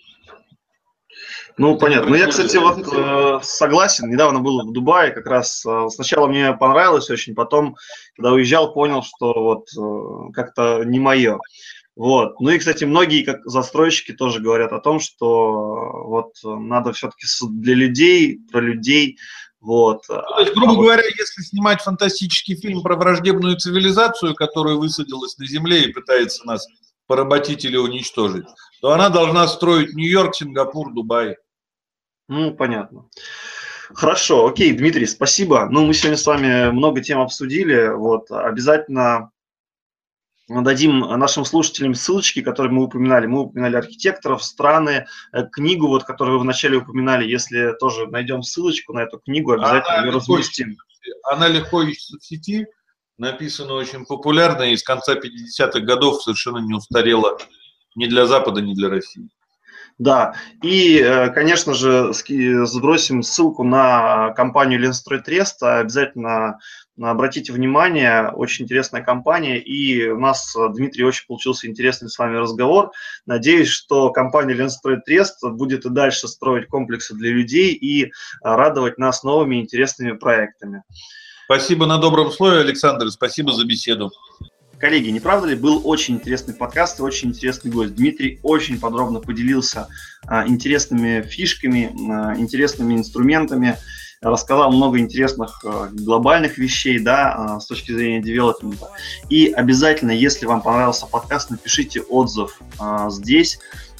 [SPEAKER 1] Ну, понятно. Ну, я, кстати, вот э, согласен. Недавно был в Дубае, как раз э, сначала мне понравилось очень, потом, когда уезжал, понял, что вот э, как-то не мое. Вот. Ну и, кстати, многие как застройщики тоже говорят о том, что вот надо все-таки для людей, про людей, вот.
[SPEAKER 2] Ну, то есть, грубо а говоря, вот... если снимать фантастический фильм про враждебную цивилизацию, которая высадилась на Земле и пытается нас поработить или уничтожить, то она должна строить Нью-Йорк, Сингапур, Дубай.
[SPEAKER 1] Ну, понятно. Хорошо, окей, Дмитрий, спасибо. Ну, мы сегодня с вами много тем обсудили. Вот, обязательно дадим нашим слушателям ссылочки, которые мы упоминали. Мы упоминали архитекторов, страны, э, книгу, вот, которую вы вначале упоминали. Если тоже найдем ссылочку на эту книгу, обязательно она ее разместим.
[SPEAKER 2] Она легко ищется в сети, написана очень популярно и с конца 50-х годов совершенно не устарела ни для Запада, ни для России.
[SPEAKER 1] Да, и, э, конечно же, сбросим ссылку на компанию Ленстрой Трест. Обязательно обратите внимание, очень интересная компания, и у нас, Дмитрий, очень получился интересный с вами разговор. Надеюсь, что компания Ленстрой Трест будет и дальше строить комплексы для людей и радовать нас новыми интересными проектами.
[SPEAKER 2] Спасибо на добром слове, Александр, спасибо за беседу.
[SPEAKER 1] Коллеги, не правда ли, был очень интересный подкаст и очень интересный гость. Дмитрий очень подробно поделился а, интересными фишками, интересными инструментами, рассказал много интересных а, глобальных вещей, да, а, с точки зрения девелопмента. И обязательно, если вам понравился подкаст, напишите отзыв а, здесь,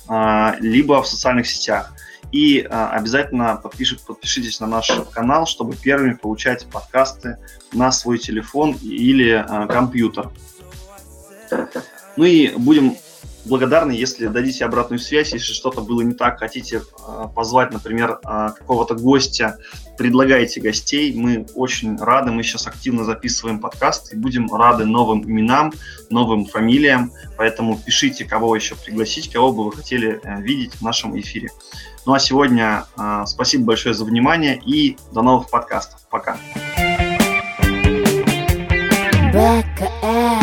[SPEAKER 1] а, либо в социальных сетях. И обязательно подпишите, подпишитесь на наш канал, чтобы первыми получать подкасты на свой телефон или компьютер. Ну и будем благодарны, если дадите обратную связь, если что-то было не так, хотите э, позвать, например, э, какого-то гостя, предлагайте гостей. Мы очень рады, мы сейчас активно записываем подкаст и будем рады новым именам, новым фамилиям, поэтому пишите, кого еще пригласить, кого бы вы хотели э, видеть в нашем эфире. Ну а сегодня спасибо большое за внимание и до новых подкастов. Пока. Back